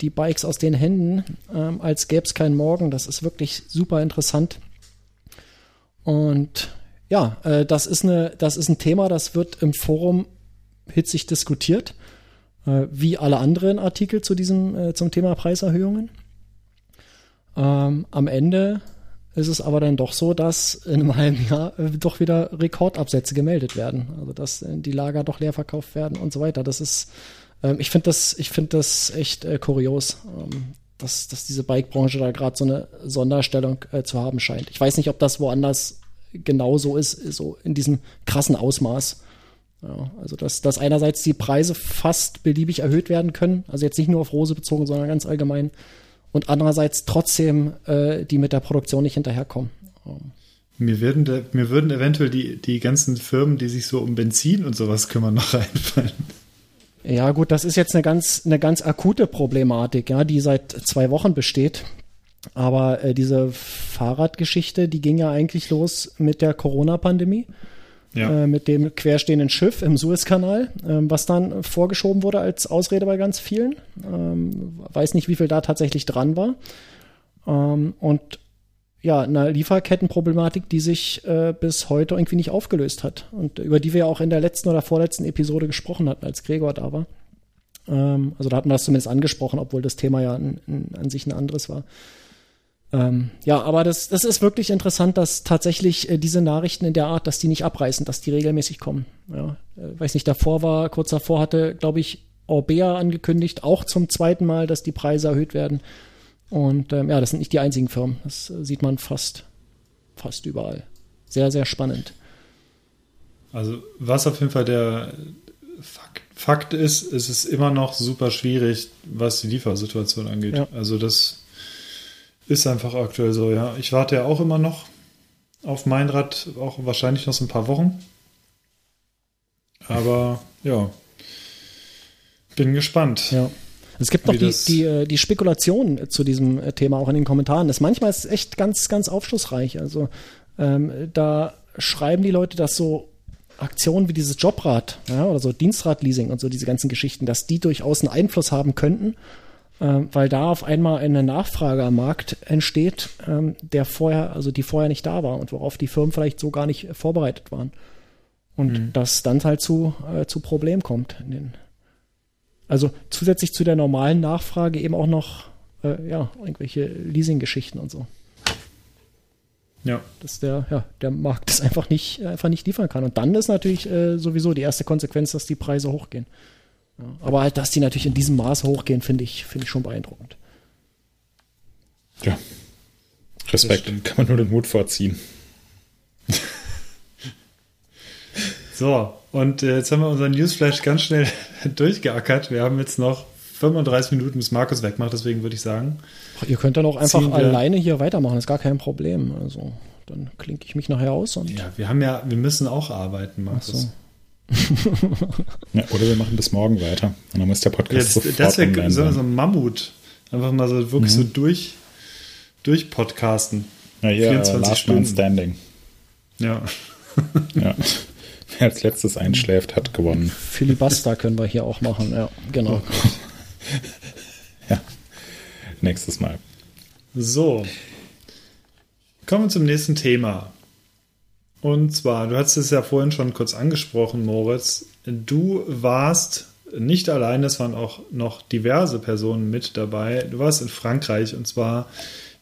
die Bikes aus den Händen, ähm, als gäbe es keinen Morgen. Das ist wirklich super interessant. Und ja, äh, das ist eine, das ist ein Thema, das wird im Forum hitzig diskutiert, äh, wie alle anderen Artikel zu diesem äh, zum Thema Preiserhöhungen. Ähm, am Ende ist es aber dann doch so, dass in einem halben Jahr äh, doch wieder Rekordabsätze gemeldet werden, also dass äh, die Lager doch leer verkauft werden und so weiter. Das ist, ähm, ich finde das, ich das echt äh, kurios. Ähm, dass, dass diese Bike-Branche da gerade so eine Sonderstellung zu haben scheint. Ich weiß nicht, ob das woanders genauso ist, so in diesem krassen Ausmaß. Ja, also dass, dass einerseits die Preise fast beliebig erhöht werden können, also jetzt nicht nur auf Rose bezogen, sondern ganz allgemein, und andererseits trotzdem äh, die mit der Produktion nicht hinterherkommen. Mir würden, de, mir würden eventuell die, die ganzen Firmen, die sich so um Benzin und sowas kümmern, noch einfallen. Ja, gut, das ist jetzt eine ganz, eine ganz akute Problematik, ja, die seit zwei Wochen besteht. Aber äh, diese Fahrradgeschichte, die ging ja eigentlich los mit der Corona-Pandemie. Ja. Äh, mit dem querstehenden Schiff im Suezkanal, äh, was dann vorgeschoben wurde als Ausrede bei ganz vielen. Ähm, weiß nicht, wie viel da tatsächlich dran war. Ähm, und ja, eine Lieferkettenproblematik, die sich äh, bis heute irgendwie nicht aufgelöst hat und über die wir auch in der letzten oder vorletzten Episode gesprochen hatten, als Gregor da war. Ähm, also da hatten wir das zumindest angesprochen, obwohl das Thema ja an, an sich ein anderes war. Ähm, ja, aber das, das ist wirklich interessant, dass tatsächlich äh, diese Nachrichten in der Art, dass die nicht abreißen, dass die regelmäßig kommen. Ja, äh, weiß nicht, davor war, kurz davor hatte, glaube ich, Orbea angekündigt, auch zum zweiten Mal, dass die Preise erhöht werden. Und ähm, ja, das sind nicht die einzigen Firmen. Das äh, sieht man fast, fast überall. Sehr, sehr spannend. Also, was auf jeden Fall der Fakt, Fakt ist, ist es immer noch super schwierig, was die Liefersituation angeht. Ja. Also, das ist einfach aktuell so, ja. Ich warte ja auch immer noch auf mein Rad, auch wahrscheinlich noch so ein paar Wochen. Aber ja, bin gespannt. Ja. Es gibt noch die, die, äh, die Spekulation zu diesem äh, Thema auch in den Kommentaren. Das manchmal ist echt ganz, ganz aufschlussreich. Also ähm, da schreiben die Leute, dass so Aktionen wie dieses Jobrad ja, oder so Dienstradleasing und so diese ganzen Geschichten, dass die durchaus einen Einfluss haben könnten, weil da auf einmal eine Nachfrage am Markt entsteht, ähm, der vorher, also die vorher nicht da war und worauf die Firmen vielleicht so gar nicht vorbereitet waren. Und mhm. das dann halt zu, äh, zu Problemen kommt also zusätzlich zu der normalen Nachfrage eben auch noch äh, ja, irgendwelche Leasing-Geschichten und so. Ja. Dass der, ja, der Markt das einfach nicht, einfach nicht liefern kann. Und dann ist natürlich äh, sowieso die erste Konsequenz, dass die Preise hochgehen. Aber halt, dass die natürlich in diesem Maße hochgehen, finde ich, finde ich schon beeindruckend. Ja. Respekt, kann man nur den Hut vorziehen. so, und äh, jetzt haben wir unseren Newsflash ganz schnell durchgeackert. Wir haben jetzt noch 35 Minuten, bis Markus wegmacht, deswegen würde ich sagen. Ach, ihr könnt dann auch einfach alleine hier weitermachen, ist gar kein Problem. Also dann klinke ich mich nachher aus. Und ja, wir haben ja, wir müssen auch arbeiten, Markus. ja, oder wir machen bis morgen weiter. Und dann muss der Podcast ja, das, das wäre so, so ein Mammut. Einfach mal so wirklich mhm. so durch, durch podcasten. Ja, hier 24 Last Stunden. Man Standing. Ja. ja. Wer als letztes einschläft, hat gewonnen. Filibuster können wir hier auch machen, ja, genau. ja, nächstes Mal. So, kommen wir zum nächsten Thema. Und zwar, du hast es ja vorhin schon kurz angesprochen, Moritz. Du warst nicht allein, es waren auch noch diverse Personen mit dabei. Du warst in Frankreich und zwar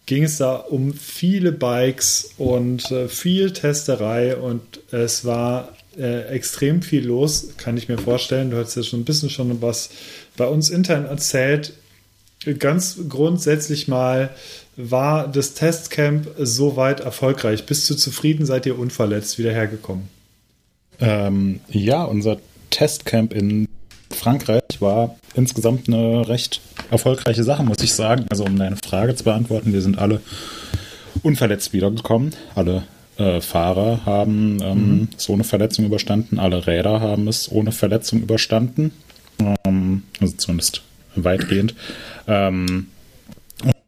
ging es da um viele Bikes und äh, viel Testerei und es war äh, extrem viel los, kann ich mir vorstellen. Du hast ja schon ein bisschen schon was bei uns intern erzählt. Ganz grundsätzlich mal, war das Testcamp soweit erfolgreich? Bist du zufrieden? Seid ihr unverletzt wieder hergekommen? Ähm, ja, unser Testcamp in Frankreich war insgesamt eine recht erfolgreiche Sache, muss ich sagen. Also um deine Frage zu beantworten, wir sind alle unverletzt wiedergekommen, alle äh, Fahrer haben ähm, mhm. so eine Verletzung überstanden, alle Räder haben es ohne Verletzung überstanden, ähm, also zumindest weitgehend. Ähm,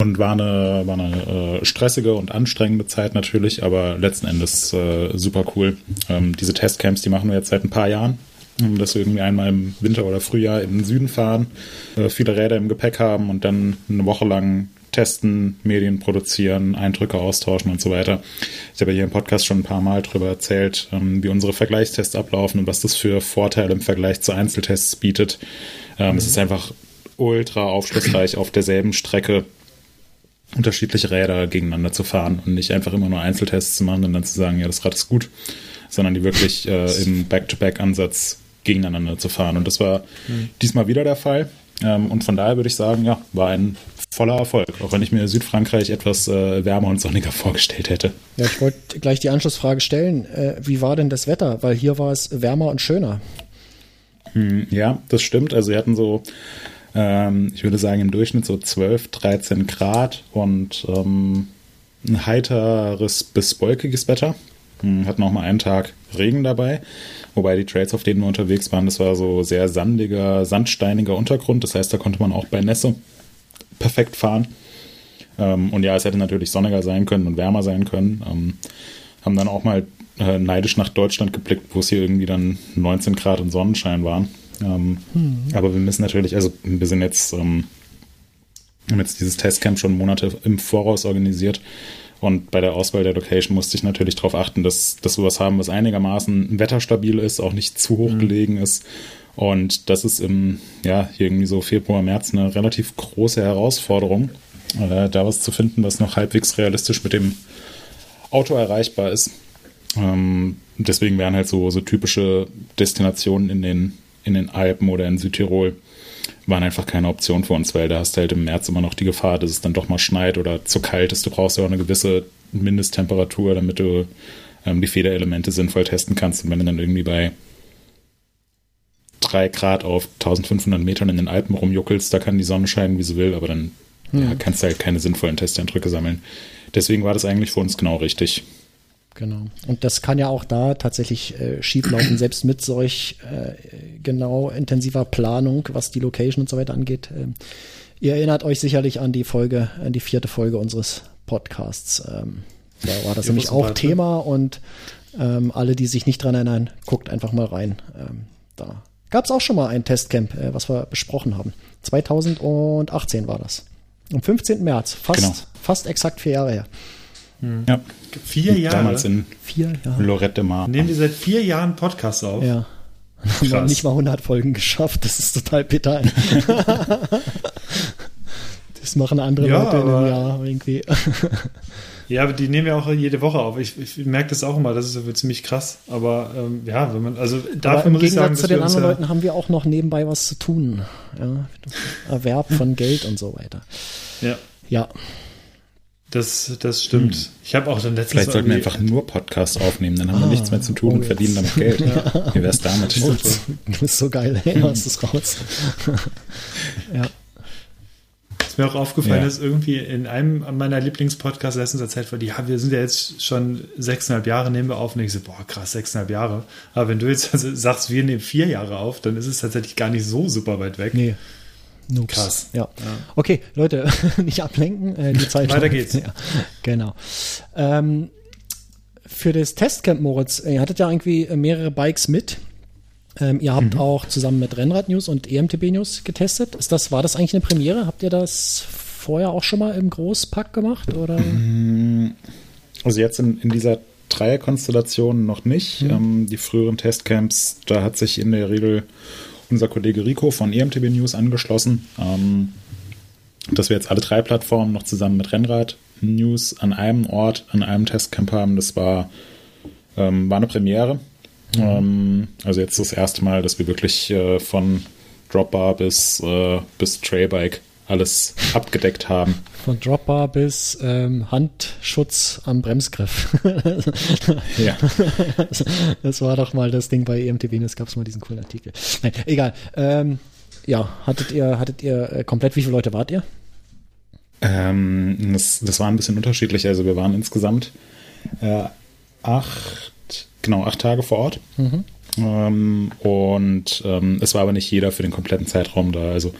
und war eine, war eine äh, stressige und anstrengende Zeit natürlich, aber letzten Endes äh, super cool. Ähm, diese Testcamps, die machen wir jetzt seit ein paar Jahren dass wir irgendwie einmal im Winter oder Frühjahr in den Süden fahren, äh, viele Räder im Gepäck haben und dann eine Woche lang testen, Medien produzieren, Eindrücke austauschen und so weiter. Ich habe hier im Podcast schon ein paar Mal darüber erzählt, ähm, wie unsere Vergleichstests ablaufen und was das für Vorteile im Vergleich zu Einzeltests bietet. Ähm. Es ist einfach ultra aufschlussreich, auf derselben Strecke unterschiedliche Räder gegeneinander zu fahren und nicht einfach immer nur Einzeltests zu machen und dann zu sagen, ja, das Rad ist gut, sondern die wirklich äh, im Back-to-Back-Ansatz gegeneinander zu fahren. Und das war mhm. diesmal wieder der Fall. Ähm, und von daher würde ich sagen, ja, war ein voller Erfolg, auch wenn ich mir Südfrankreich etwas äh, wärmer und sonniger vorgestellt hätte. Ja, ich wollte gleich die Anschlussfrage stellen. Äh, wie war denn das Wetter? Weil hier war es wärmer und schöner. Hm, ja, das stimmt. Also wir hatten so, ähm, ich würde sagen, im Durchschnitt so 12, 13 Grad und ähm, ein heiteres bis wolkiges Wetter. Hm, hatten auch mal einen Tag Regen dabei. Wobei die Trails, auf denen wir unterwegs waren, das war so sehr sandiger, sandsteiniger Untergrund. Das heißt, da konnte man auch bei Nässe perfekt fahren. Ähm, und ja, es hätte natürlich sonniger sein können und wärmer sein können. Ähm, haben dann auch mal äh, neidisch nach Deutschland geblickt, wo es hier irgendwie dann 19 Grad und Sonnenschein waren. Ähm, hm. Aber wir müssen natürlich, also wir sind jetzt, ähm, haben jetzt dieses Testcamp schon Monate im Voraus organisiert. Und bei der Auswahl der Location musste ich natürlich darauf achten, dass, dass wir was haben, was einigermaßen wetterstabil ist, auch nicht zu hoch mhm. gelegen ist. Und das ist im, ja, irgendwie so Februar, März eine relativ große Herausforderung, äh, da was zu finden, was noch halbwegs realistisch mit dem Auto erreichbar ist. Ähm, deswegen wären halt so, so typische Destinationen in den, in den Alpen oder in Südtirol waren einfach keine Option für uns, weil da hast du halt im März immer noch die Gefahr, dass es dann doch mal schneit oder zu kalt ist. Du brauchst ja auch eine gewisse Mindesttemperatur, damit du ähm, die Federelemente sinnvoll testen kannst. Und wenn du dann irgendwie bei 3 Grad auf 1500 Metern in den Alpen rumjuckelst, da kann die Sonne scheinen, wie sie will, aber dann hm. ja, kannst du halt keine sinnvollen Testeindrücke sammeln. Deswegen war das eigentlich für uns genau richtig. Genau. Und das kann ja auch da tatsächlich äh, schieflaufen, selbst mit solch äh, genau intensiver Planung, was die Location und so weiter angeht. Ähm, ihr erinnert euch sicherlich an die Folge, an die vierte Folge unseres Podcasts. Ähm, da war das nämlich auch Thema und ähm, alle, die sich nicht dran erinnern, guckt einfach mal rein. Ähm, da gab es auch schon mal ein Testcamp, äh, was wir besprochen haben. 2018 war das. Am 15. März, fast, genau. fast exakt vier Jahre her. Hm. Ja. Vier Jahre? Damals in vier Jahre. Lorette Mar. Nehmen wir seit vier Jahren Podcasts auf? Ja. Wir haben nicht mal 100 Folgen geschafft. Das ist total bitter. das machen andere ja, Leute in einem Jahr irgendwie. Ja, aber die nehmen wir auch jede Woche auf. Ich, ich merke das auch immer, das ist ziemlich krass. Aber ähm, ja, wenn man, also dafür aber muss ich sagen, zu den anderen ja Leuten haben wir auch noch nebenbei was zu tun. Ja, Erwerb von Geld und so weiter. Ja. Ja. Das, das stimmt. Hm. Ich habe auch dann letztens. Vielleicht sollten wir einfach nur Podcasts aufnehmen, dann haben ah, wir nichts mehr zu tun oh, und verdienen damit Geld. Ja. Wie wär's damit? Oh, du bist so geil, hey, hast es raus. ja. Was mir auch aufgefallen ja. ist, irgendwie in einem meiner Lieblingspodcasts letztens erzählt wurde, ja, wir sind ja jetzt schon sechseinhalb Jahre, nehmen wir auf. Und ich so, boah, krass, sechseinhalb Jahre. Aber wenn du jetzt also sagst, wir nehmen vier Jahre auf, dann ist es tatsächlich gar nicht so super weit weg. Nee. Noobs. Krass. Ja. ja. Okay, Leute, nicht ablenken. Äh, die Zeit Weiter geht's. Ja, genau. Ähm, für das Testcamp, Moritz, ihr hattet ja irgendwie mehrere Bikes mit. Ähm, ihr habt mhm. auch zusammen mit Rennrad News und EMTB News getestet. Ist das, war das eigentlich eine Premiere? Habt ihr das vorher auch schon mal im Großpack gemacht? Oder? Mhm. Also jetzt in, in dieser Dreierkonstellation noch nicht. Mhm. Ähm, die früheren Testcamps, da hat sich in der Regel unser Kollege Rico von EMTB News angeschlossen, ähm, dass wir jetzt alle drei Plattformen noch zusammen mit Rennrad News an einem Ort, an einem Testcamp haben. Das war, ähm, war eine Premiere. Mhm. Ähm, also jetzt das erste Mal, dass wir wirklich äh, von Dropbar bis, äh, bis Trailbike alles abgedeckt haben. Von Dropbar bis ähm, Handschutz am Bremsgriff. ja. Das, war doch mal das Ding bei EMTB, es gab mal diesen coolen Artikel. Nein, egal. Ähm, ja, hattet ihr, hattet ihr äh, komplett, wie viele Leute wart ihr? Ähm, das, das war ein bisschen unterschiedlich. Also wir waren insgesamt äh, acht, genau, acht Tage vor Ort. Mhm. Ähm, und ähm, es war aber nicht jeder für den kompletten Zeitraum da. Also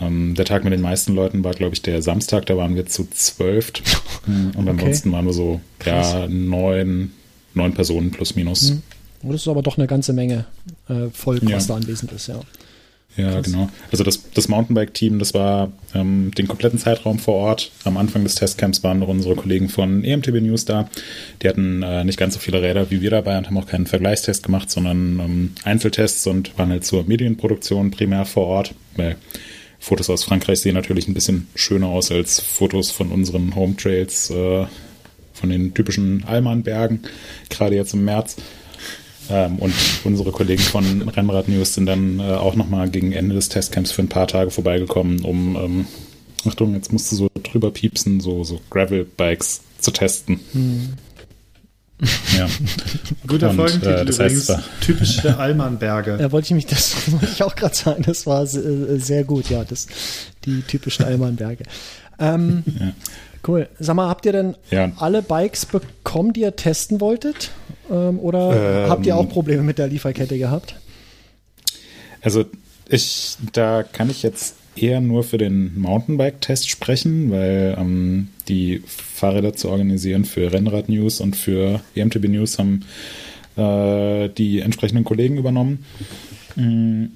ähm, der Tag mit den meisten Leuten war, glaube ich, der Samstag, da waren wir zu zwölf. und okay. ansonsten waren wir so ja, neun, neun Personen plus minus. Mhm. Das ist aber doch eine ganze Menge äh, Volk, ja. was da anwesend ist, ja. Ja, Krass. genau. Also das, das Mountainbike-Team, das war ähm, den kompletten Zeitraum vor Ort. Am Anfang des Testcamps waren noch unsere Kollegen von EMTB News da. Die hatten äh, nicht ganz so viele Räder wie wir dabei und haben auch keinen Vergleichstest gemacht, sondern ähm, Einzeltests und waren halt zur Medienproduktion primär vor Ort, weil Fotos aus Frankreich sehen natürlich ein bisschen schöner aus als Fotos von unseren Home Trails, äh, von den typischen Alman-Bergen, gerade jetzt im März. Ähm, und unsere Kollegen von Rennrad News sind dann äh, auch nochmal gegen Ende des Testcamps für ein paar Tage vorbeigekommen, um, ähm, Achtung, jetzt musst du so drüber piepsen, so, so Gravel-Bikes zu testen. Hm. Ja. Guter und, Folgentitel äh, das übrigens. Heißt, typische Allmannberge. Da wollte ich mich, das wollte ich auch gerade sagen, das war sehr, sehr, gut, ja, das, die typischen Allmannberge. Ähm, ja. Cool. Sag mal, habt ihr denn ja. alle Bikes bekommen, die ihr testen wolltet? Ähm, oder ähm, habt ihr auch Probleme mit der Lieferkette gehabt? Also ich, da kann ich jetzt eher nur für den Mountainbike-Test sprechen, weil ähm, die Fahrräder zu organisieren für Rennrad News und für EMTB News haben äh, die entsprechenden Kollegen übernommen. Mhm.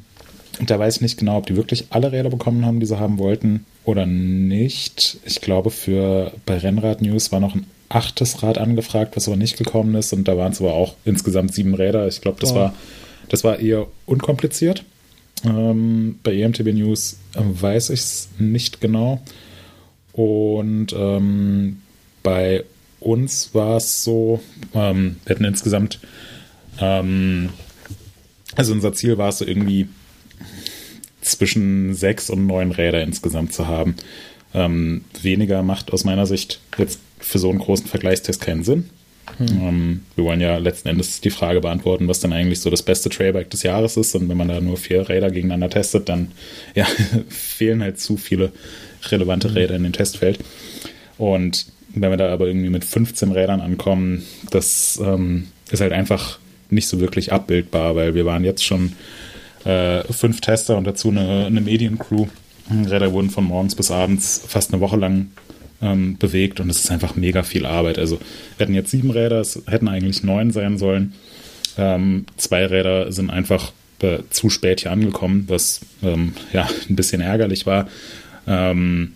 Da weiß ich nicht genau, ob die wirklich alle Räder bekommen haben, die sie haben wollten oder nicht. Ich glaube, für bei Rennrad News war noch ein achtes Rad angefragt, was aber nicht gekommen ist. Und da waren es aber auch insgesamt sieben Räder. Ich glaube, das oh. war das war eher unkompliziert. Ähm, bei EMTB News äh, weiß ich es nicht genau. Und ähm, bei uns war es so, ähm, wir hatten insgesamt, ähm, also unser Ziel war es so irgendwie zwischen sechs und neun Räder insgesamt zu haben. Ähm, weniger macht aus meiner Sicht jetzt für so einen großen Vergleichstest keinen Sinn. Hm. Ähm, wir wollen ja letzten Endes die Frage beantworten, was dann eigentlich so das beste Trailbike des Jahres ist. Und wenn man da nur vier Räder gegeneinander testet, dann ja, fehlen halt zu viele relevante hm. Räder in dem Testfeld. Und wenn wir da aber irgendwie mit 15 Rädern ankommen, das ähm, ist halt einfach nicht so wirklich abbildbar, weil wir waren jetzt schon äh, fünf Tester und dazu eine, eine Mediencrew. Räder wurden von morgens bis abends fast eine Woche lang ähm, bewegt und es ist einfach mega viel Arbeit. Also wir hatten jetzt sieben Räder, es hätten eigentlich neun sein sollen. Ähm, zwei Räder sind einfach äh, zu spät hier angekommen, was ähm, ja ein bisschen ärgerlich war. Ähm,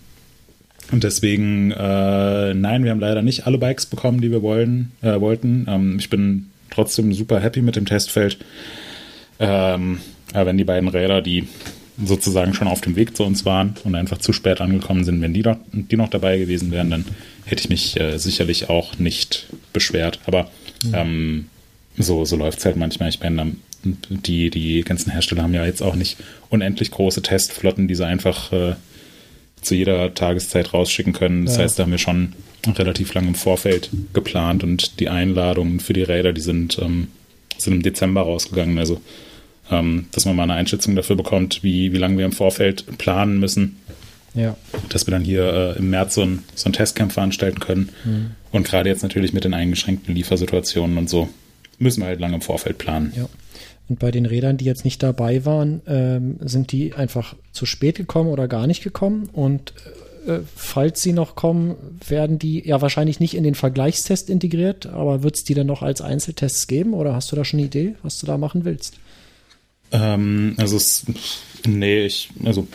und deswegen, äh, nein, wir haben leider nicht alle Bikes bekommen, die wir wollen, äh, wollten. Ähm, ich bin trotzdem super happy mit dem Testfeld. Ähm, aber wenn die beiden Räder, die sozusagen schon auf dem Weg zu uns waren und einfach zu spät angekommen sind, wenn die noch, die noch dabei gewesen wären, dann hätte ich mich äh, sicherlich auch nicht beschwert. Aber mhm. ähm, so, so läuft es halt manchmal. Ich meine, die, die ganzen Hersteller haben ja jetzt auch nicht unendlich große Testflotten, die sie einfach äh, zu jeder Tageszeit rausschicken können. Das ja. heißt, da haben wir schon relativ lange im Vorfeld geplant und die Einladungen für die Räder, die sind, ähm, sind im Dezember rausgegangen. Also ähm, dass man mal eine Einschätzung dafür bekommt, wie, wie lange wir im Vorfeld planen müssen. Ja. Dass wir dann hier äh, im März so ein, so ein Testcamp veranstalten können. Mhm. Und gerade jetzt natürlich mit den eingeschränkten Liefersituationen und so müssen wir halt lange im Vorfeld planen. Ja. Und bei den Rädern, die jetzt nicht dabei waren, ähm, sind die einfach zu spät gekommen oder gar nicht gekommen. Und äh, falls sie noch kommen, werden die ja wahrscheinlich nicht in den Vergleichstest integriert, aber wird es die dann noch als Einzeltests geben oder hast du da schon eine Idee, was du da machen willst? Ähm, also es, nee, ich, also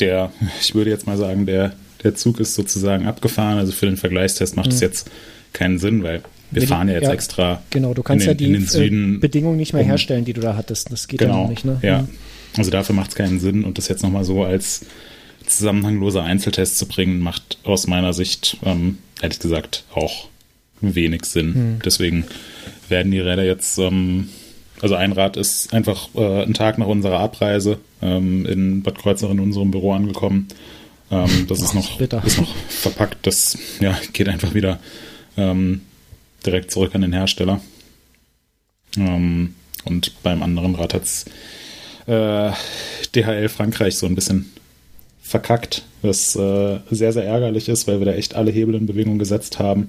der, ich würde jetzt mal sagen, der, der Zug ist sozusagen abgefahren. Also für den Vergleichstest macht es mhm. jetzt keinen Sinn, weil wir nee, fahren ja jetzt ja, extra. Genau, du kannst den, ja die Süden, Bedingungen nicht mehr um, herstellen, die du da hattest. Das geht genau, ja nicht, ne? Ja. Mhm. Also dafür macht es keinen Sinn und das jetzt nochmal so als zusammenhangloser Einzeltest zu bringen, macht aus meiner Sicht, ähm, ehrlich gesagt, auch wenig Sinn. Mhm. Deswegen werden die Räder jetzt ähm, also ein Rad ist einfach äh, einen Tag nach unserer Abreise ähm, in Bad Kreuznach in unserem Büro angekommen. Ähm, das, ist, noch, ist noch verpackt. Das ja, geht einfach wieder ähm, direkt zurück an den Hersteller. Ähm, und beim anderen Rad hat es äh, DHL Frankreich so ein bisschen verkackt, was äh, sehr, sehr ärgerlich ist, weil wir da echt alle Hebel in Bewegung gesetzt haben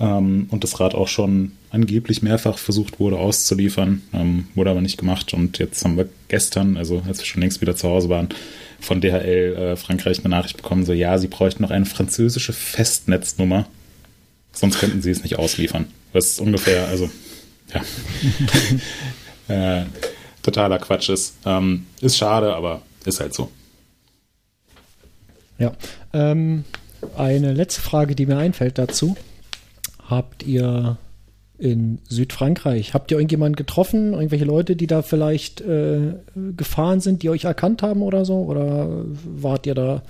ähm, und das Rad auch schon angeblich mehrfach versucht wurde auszuliefern, ähm, wurde aber nicht gemacht. Und jetzt haben wir gestern, also als wir schon längst wieder zu Hause waren, von DHL äh, Frankreich eine Nachricht bekommen, so ja, sie bräuchten noch eine französische Festnetznummer, sonst könnten sie es nicht ausliefern. Was ungefähr, also ja, äh, totaler Quatsch ist. Ähm, ist schade, aber ist halt so. Ja, ähm, eine letzte Frage, die mir einfällt dazu habt ihr in Südfrankreich? Habt ihr irgendjemanden getroffen, irgendwelche Leute, die da vielleicht äh, gefahren sind, die euch erkannt haben oder so? Oder wart ihr da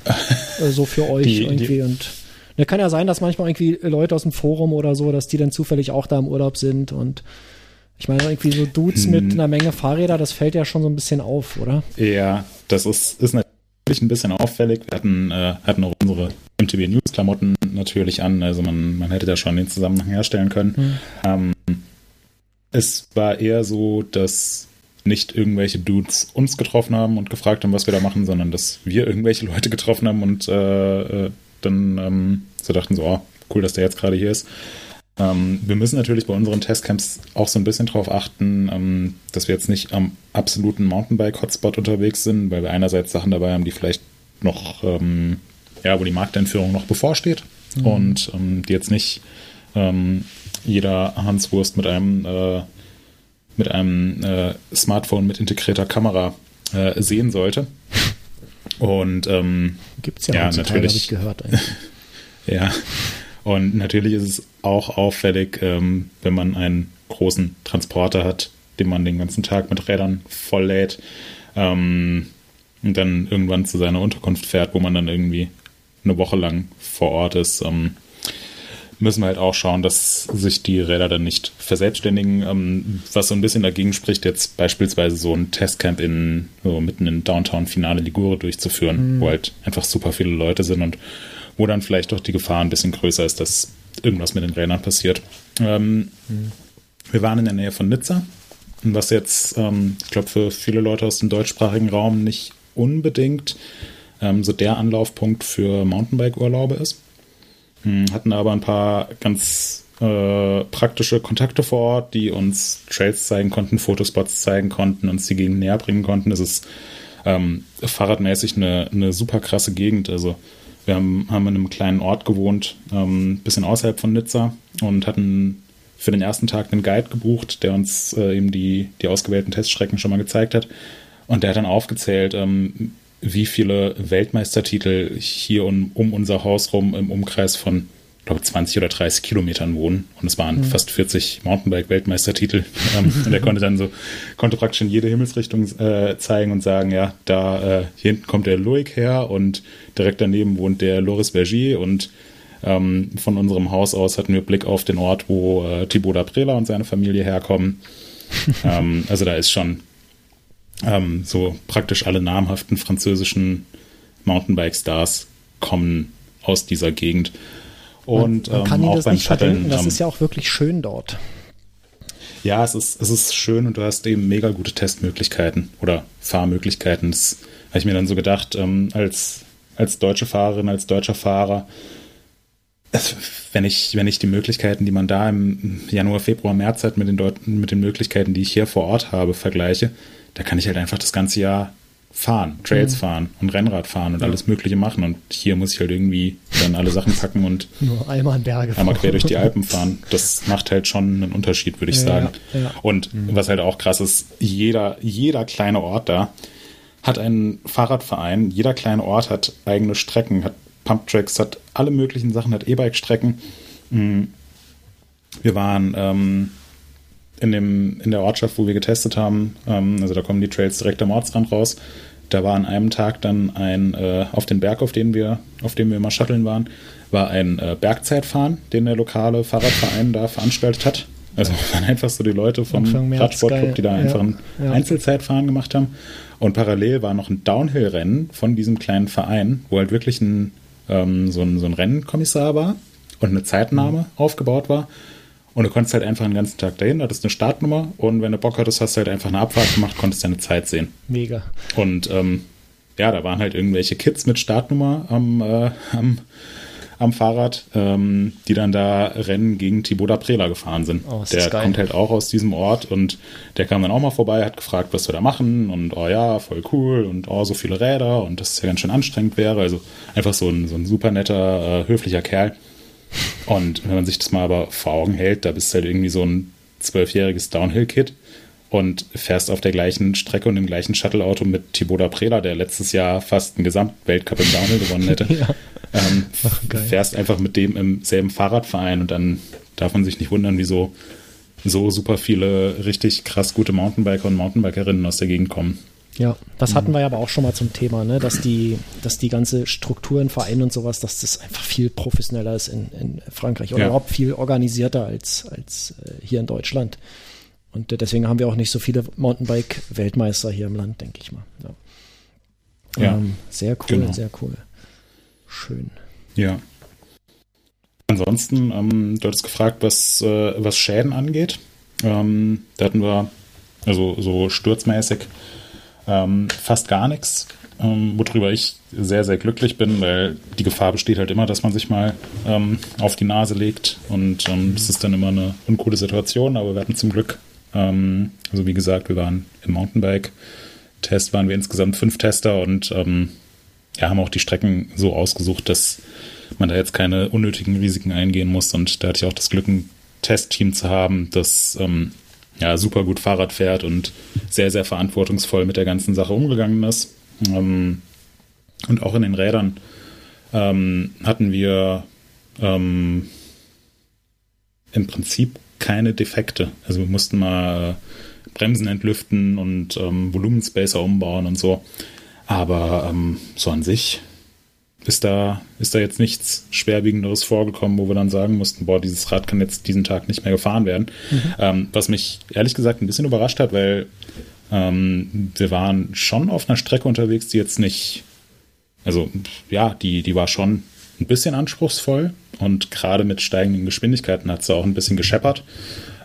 äh, so für euch die, irgendwie? Die, und ne, kann ja sein, dass manchmal irgendwie Leute aus dem Forum oder so, dass die dann zufällig auch da im Urlaub sind und Ich meine, irgendwie so Dudes Hm. mit einer Menge Fahrräder, das fällt ja schon so ein bisschen auf, oder? Ja, das ist, ist natürlich ein bisschen auffällig. Wir hatten, äh, hatten auch unsere MTB News Klamotten natürlich an, also man, man hätte da schon den Zusammenhang herstellen können. Ähm, es war eher so, dass nicht irgendwelche Dudes uns getroffen haben und gefragt haben, was wir da machen, sondern dass wir irgendwelche Leute getroffen haben und äh, äh, dann ähm, so dachten so, oh, cool, dass der jetzt gerade hier ist. Ähm, wir müssen natürlich bei unseren Testcamps auch so ein bisschen darauf achten, ähm, dass wir jetzt nicht am absoluten Mountainbike-Hotspot unterwegs sind, weil wir einerseits Sachen dabei haben, die vielleicht noch, ähm, ja, wo die Markteinführung noch bevorsteht und ähm, die jetzt nicht ähm, jeder Hanswurst mit einem äh, mit einem äh, Smartphone mit integrierter Kamera äh, sehen sollte. Und ähm, Gibt's ja, Ja, heutzutage, natürlich. habe ich gehört. Eigentlich. ja, und natürlich ist es auch auffällig, ähm, wenn man einen großen Transporter hat, den man den ganzen Tag mit Rädern volllädt ähm, und dann irgendwann zu seiner Unterkunft fährt, wo man dann irgendwie eine Woche lang vor Ort ist. Ähm, müssen wir halt auch schauen, dass sich die Räder dann nicht verselbstständigen. Ähm, was so ein bisschen dagegen spricht, jetzt beispielsweise so ein Testcamp in so mitten in Downtown Finale Ligure durchzuführen, wo halt einfach super viele Leute sind und wo dann vielleicht doch die Gefahr ein bisschen größer ist, dass irgendwas mit den Rädern passiert. Ähm, Wir waren in der Nähe von Nizza, was jetzt, ähm, ich glaube, für viele Leute aus dem deutschsprachigen Raum nicht unbedingt ähm, so der Anlaufpunkt für Mountainbike-Urlaube ist. Hm, Hatten aber ein paar ganz äh, praktische Kontakte vor Ort, die uns Trails zeigen konnten, Fotospots zeigen konnten, uns die Gegend näher bringen konnten. Es ist ähm, fahrradmäßig eine, eine super krasse Gegend. Also wir haben, haben in einem kleinen Ort gewohnt, ähm, bisschen außerhalb von Nizza und hatten für den ersten Tag einen Guide gebucht, der uns äh, eben die, die ausgewählten Teststrecken schon mal gezeigt hat. Und der hat dann aufgezählt, ähm, wie viele Weltmeistertitel hier um, um unser Haus rum im Umkreis von, glaube 20 oder 30 Kilometern wohnen. Und es waren fast 40 Mountainbike-Weltmeistertitel. ähm, und er konnte dann so, konnte praktisch in jede Himmelsrichtung äh, zeigen und sagen, ja, da äh, hier hinten kommt der Loic her und direkt daneben wohnt der Loris Bergier und ähm, von unserem Haus aus hatten wir Blick auf den Ort, wo äh, Thibaut Daprela und seine Familie herkommen. ähm, also da ist schon ähm, so praktisch alle namhaften französischen Mountainbike-Stars kommen aus dieser Gegend. Und man kann ähm, ihnen auch das beim nicht verdenken, das ähm, ist ja auch wirklich schön dort. ja, es ist, es ist schön und du hast eben mega gute Testmöglichkeiten oder Fahrmöglichkeiten. Das habe ich mir dann so gedacht, ähm, als, als deutsche Fahrerin, als deutscher Fahrer, wenn ich, wenn ich die Möglichkeiten, die man da im Januar, Februar, März hat, mit den, Deut mit den Möglichkeiten, die ich hier vor Ort habe, vergleiche, da kann ich halt einfach das ganze Jahr fahren, Trails fahren und Rennrad fahren und alles Mögliche machen. Und hier muss ich halt irgendwie dann alle Sachen packen und Nur einmal in Berge. einmal quer durch die Alpen fahren. Das macht halt schon einen Unterschied, würde ich Ja, sagen. ja. Und was halt auch krass ist, jeder, jeder kleine Ort da hat einen Fahrradverein, jeder kleine Ort hat eigene Strecken, hat Pumptracks, hat alle möglichen Sachen, hat E-Bike-Strecken. Mm. Wir waren ähm, in, dem, in der Ortschaft, wo wir getestet haben, ähm, also da kommen die Trails direkt am Ortsrand raus. Da war an einem Tag dann ein, äh, auf den Berg, auf den wir, auf dem wir immer shutteln waren, war ein äh, Bergzeitfahren, den der lokale Fahrradverein da veranstaltet hat. Also waren einfach so die Leute vom Radsportclub, die da Ja, einfach ein ja. Einzelzeitfahren gemacht haben. Und parallel war noch ein Downhill-Rennen von diesem kleinen Verein, wo halt wirklich ein, ähm, so, ein, so ein Rennkommissar war und eine Zeitnahme Mhm. aufgebaut war. Und du konntest halt einfach den ganzen Tag dahin, hattest eine Startnummer und wenn du Bock hattest, hast du halt einfach eine Abfahrt gemacht, konntest deine Zeit sehen. Mega. Und ähm, ja, da waren halt irgendwelche Kids mit Startnummer am, äh, am, am Fahrrad, ähm, die dann da Rennen gegen Thibaut Daprela gefahren sind. Oh, ist der das kommt halt auch aus diesem Ort und der kam dann auch mal vorbei, hat gefragt, was wir da machen und oh ja, voll cool und oh, so viele Räder und dass es ja ganz schön anstrengend wäre. Also einfach so ein, so ein super netter, äh, höflicher Kerl. Und wenn man sich das mal aber vor Augen hält, da bist du halt irgendwie so ein zwölfjähriges Downhill-Kid und fährst auf der gleichen Strecke und im gleichen Shuttle-Auto mit Thibaut Prela, der letztes Jahr fast einen Gesamtweltcup im Downhill gewonnen hätte. Ja. ähm, Ach, fährst einfach mit dem im selben Fahrradverein und dann darf man sich nicht wundern, wieso so super viele richtig krass gute Mountainbiker und Mountainbikerinnen aus der Gegend kommen. Ja, das Mhm. hatten wir ja aber auch schon mal zum Thema, ne? dass die, dass die ganze Struktur in Vereinen und sowas, dass das einfach viel professioneller ist in, in Frankreich oder Ja. überhaupt viel organisierter als, als äh, hier in Deutschland. Und deswegen haben wir auch nicht so viele Mountainbike-Weltmeister hier im Land, denke ich mal. Ja. Ja, ähm, sehr cool, genau. sehr cool. Schön. Ja. Ansonsten, ähm, du hattest gefragt, was, äh, was Schäden angeht. Ähm, da hatten wir, also so sturzmäßig, ähm, fast gar nichts, ähm, worüber ich sehr, sehr glücklich bin, weil die Gefahr besteht halt immer, dass man sich mal ähm, auf die Nase legt und ähm, das ist dann immer eine uncoole Situation, aber wir hatten zum Glück, ähm, also wie gesagt, wir waren im Mountainbike-Test, waren wir insgesamt fünf Tester und ähm, ja, haben auch die Strecken so ausgesucht, dass man da jetzt keine unnötigen Risiken eingehen muss. Und da hatte ich auch das Glück, ein Testteam zu haben, das ähm, ja super gut Fahrrad fährt und sehr, sehr verantwortungsvoll mit der ganzen Sache umgegangen ist. Ähm, und auch in den Rädern ähm, hatten wir ähm, im Prinzip keine Defekte. Also wir mussten mal Bremsen entlüften und ähm, Volumenspacer umbauen und so. Aber ähm, so an sich ist da, ist da jetzt nichts Schwerwiegenderes vorgekommen, wo wir dann sagen mussten, boah, dieses Rad kann jetzt diesen Tag nicht mehr gefahren werden. Ähm, was mich ehrlich gesagt ein bisschen überrascht hat, weil ähm, wir waren schon auf einer Strecke unterwegs, die jetzt nicht, also ja, die, die war schon ein bisschen anspruchsvoll und gerade mit steigenden Geschwindigkeiten hat sie auch ein bisschen gescheppert.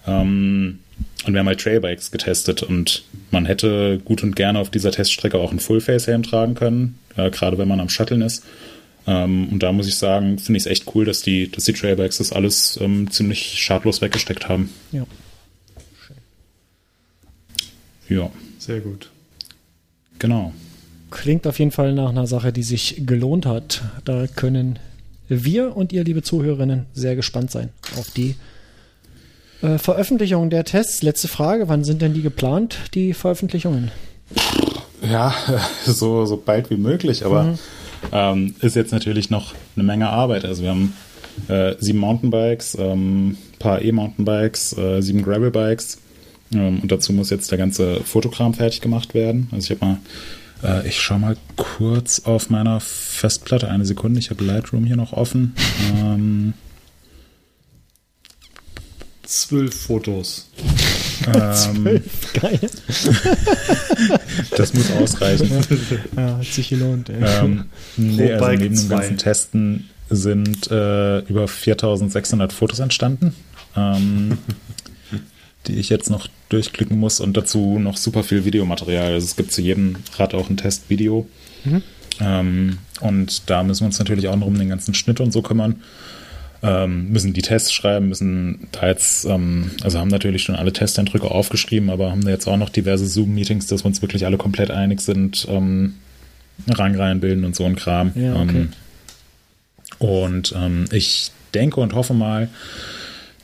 Ähm, und wir haben halt Trailbikes getestet und man hätte gut und gerne auf dieser Teststrecke auch einen Full-Face-Helm tragen können, äh, gerade wenn man am Shutteln ist. Ähm, und da muss ich sagen, finde ich es echt cool, dass die, dass die Trailbikes das alles ähm, ziemlich schadlos weggesteckt haben. Ja. Ja, Sehr gut. genau. Klingt auf jeden Fall nach einer Sache, die sich gelohnt hat. Da können wir und ihr, liebe Zuhörerinnen, sehr gespannt sein auf die äh, Veröffentlichung der Tests. Letzte Frage, wann sind denn die geplant, die Veröffentlichungen? Ja, so, so bald wie möglich, aber ähm, ist jetzt natürlich noch eine Menge Arbeit. Also wir haben äh, sieben Mountainbikes, ähm, paar E-Mountainbikes, äh, sieben Gravelbikes ähm, und dazu muss jetzt der ganze Fotokram fertig gemacht werden. Also ich habe mal, äh, ich schaue mal kurz auf meiner Festplatte, eine Sekunde, ich habe Lightroom hier noch offen. Ähm, Zwölf Fotos. ähm, Geil. das muss ausreichen. Ja, hat sich gelohnt. Ey. Ähm, nee, also neben dem zwei. ganzen Testen sind äh, über 4600 Fotos entstanden, ähm, die ich jetzt noch durchklicken muss und dazu noch super viel Videomaterial. Also es gibt zu jedem Rad auch ein Testvideo. Ähm, und da müssen wir uns natürlich auch noch um den ganzen Schnitt und so kümmern. Ähm, müssen die Tests schreiben, müssen da jetzt, ähm, also haben natürlich schon alle Testeindrücke aufgeschrieben, aber haben da jetzt auch noch diverse Zoom-Meetings, dass wir uns wirklich alle komplett einig sind, ähm, Rangreihen bilden und so ein Kram. Ja, okay. Ähm, und ähm, ich denke und hoffe mal,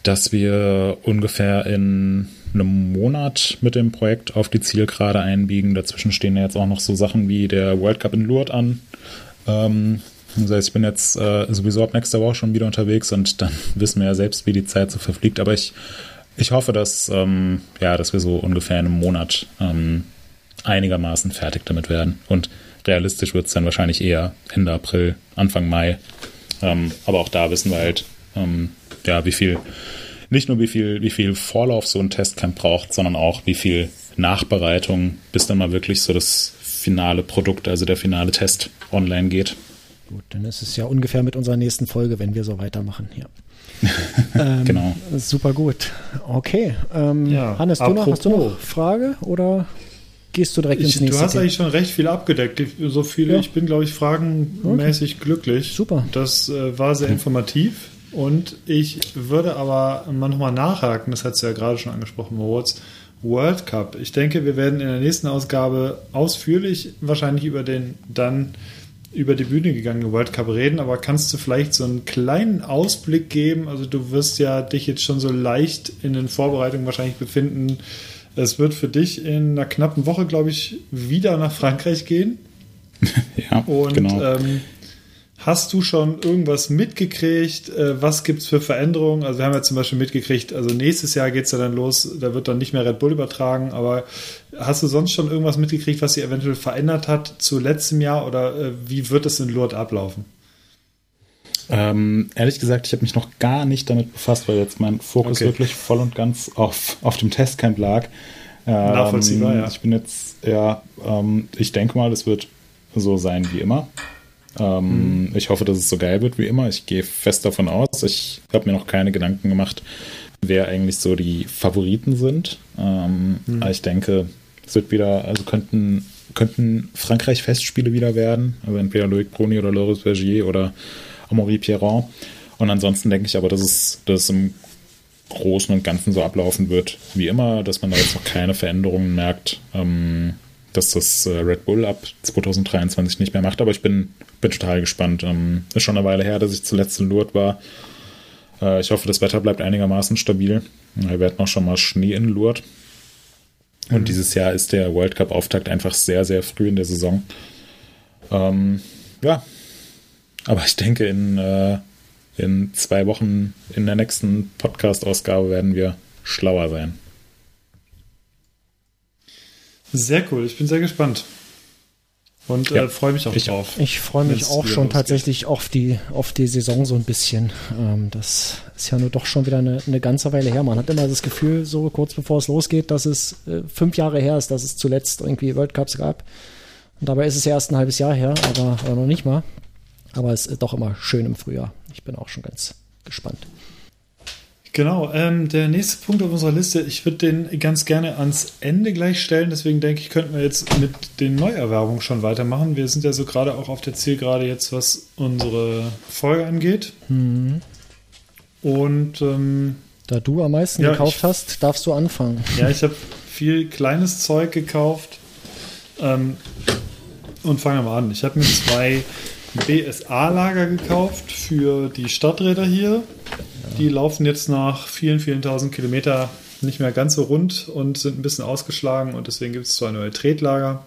dass wir ungefähr in einem Monat mit dem Projekt auf die Zielgerade einbiegen. Dazwischen stehen ja jetzt auch noch so Sachen wie der World Cup in Lourdes an. Ähm, das heißt, ich bin jetzt äh, sowieso ab nächster Woche schon wieder unterwegs und dann wissen wir ja selbst, wie die Zeit so verfliegt. Aber ich, ich hoffe, dass, ähm, ja, dass wir so ungefähr in einem Monat ähm, einigermaßen fertig damit werden. Und realistisch wird es dann wahrscheinlich eher Ende April, Anfang Mai. Ähm, aber auch da wissen wir halt, ähm, ja, wie viel, nicht nur wie viel, wie viel Vorlauf so ein Testcamp braucht, sondern auch wie viel Nachbereitung, bis dann mal wirklich so das finale Produkt, also der finale Test online geht. Gut, dann ist es ja ungefähr mit unserer nächsten Folge, wenn wir so weitermachen. Ja. ähm, Genau. Super gut. Okay. Ähm, Ja, Hannes, du noch, hast du noch. Frage oder gehst du direkt Ich, ins du nächste hast Thema? eigentlich schon recht viel abgedeckt. Ich- So viele, Ja. ich bin, glaube ich, fragenmäßig glücklich. Super. Das äh, war sehr informativ. Und ich würde aber mal nochmal nachhaken, das hat du ja gerade schon angesprochen, Moritz. World Cup. Ich denke, wir werden in der nächsten Ausgabe ausführlich wahrscheinlich über den dann über die Bühne gegangenen World Cup reden, aber kannst du vielleicht so einen kleinen Ausblick geben? Also du wirst ja dich jetzt schon so leicht in den Vorbereitungen wahrscheinlich befinden. Es wird für dich in einer knappen Woche, glaube ich, wieder nach Frankreich gehen. Ja, Und genau. ähm, hast du schon irgendwas mitgekriegt? Äh, was gibt es für Veränderungen? Also wir haben ja zum Beispiel mitgekriegt, also nächstes Jahr geht es ja dann los, da wird dann nicht mehr Red Bull übertragen, aber hast du sonst schon irgendwas mitgekriegt, was sich eventuell verändert hat zu letztem Jahr oder äh, wie wird es in Lourdes ablaufen? Ähm, ehrlich gesagt, ich habe mich noch gar nicht damit befasst, weil jetzt mein Fokus Okay. wirklich voll und ganz auf, auf dem Testcamp lag. Ähm, Nachvollziehbar, ja. Ich bin jetzt, ja, ähm, ich denke mal, es wird so sein wie immer. Ähm, Mhm. Ich hoffe, dass es so geil wird wie immer. Ich gehe fest davon aus. Ich habe mir noch keine Gedanken gemacht, wer eigentlich so die Favoriten sind. Ähm, Mhm. Aber ich denke, es wird wieder, also könnten, könnten Frankreich-Festspiele wieder werden. Also entweder Loic Bruni oder Loris Bergier oder Amaury Pierron. Und ansonsten denke ich aber, dass es, dass es im Großen und Ganzen so ablaufen wird wie immer, dass man da jetzt noch keine Veränderungen merkt, ähm, dass das äh, Red Bull ab 2023 nicht mehr macht. Aber ich bin, bin total gespannt. Ähm, ist schon eine Weile her, dass ich zuletzt in Lourdes war. Äh, ich hoffe, das Wetter bleibt einigermaßen stabil. Wir werden auch schon mal Schnee in Lourdes. Und dieses Jahr ist der World Cup-Auftakt einfach sehr, sehr früh in der Saison. Ähm, ja, aber ich denke, in, äh, in zwei Wochen in der nächsten Podcast-Ausgabe werden wir schlauer sein. Sehr cool, ich bin sehr gespannt. Und Ja, äh, freue mich auch ich drauf. Ich freue mich auch schon losgeht. tatsächlich auf die, auf die Saison so ein bisschen. Ähm, das ist ja nur doch schon wieder eine, eine ganze Weile her. Man hat immer das Gefühl, so kurz bevor es losgeht, dass es äh, fünf Jahre her ist, dass es zuletzt irgendwie World Cups gab. Und dabei ist es ja erst ein halbes Jahr her, aber, aber noch nicht mal. Aber es ist doch immer schön im Frühjahr. Ich bin auch schon ganz gespannt. Genau, ähm, der nächste Punkt auf unserer Liste, ich würde den ganz gerne ans Ende gleich stellen, deswegen denke ich, könnten wir jetzt mit den Neuerwerbungen schon weitermachen. Wir sind ja so gerade auch auf der Zielgerade jetzt, was unsere Folge angeht. Und ähm, Da du am meisten Ja, gekauft ich- hast, darfst du anfangen. ja, ich habe viel kleines Zeug gekauft. Ähm, und fangen wir mal an. Ich habe mir zwei BSA-Lager gekauft für die Stadträder hier. Die laufen jetzt nach vielen, vielen tausend Kilometer nicht mehr ganz so rund und sind ein bisschen ausgeschlagen und deswegen gibt es zwei neue Tretlager.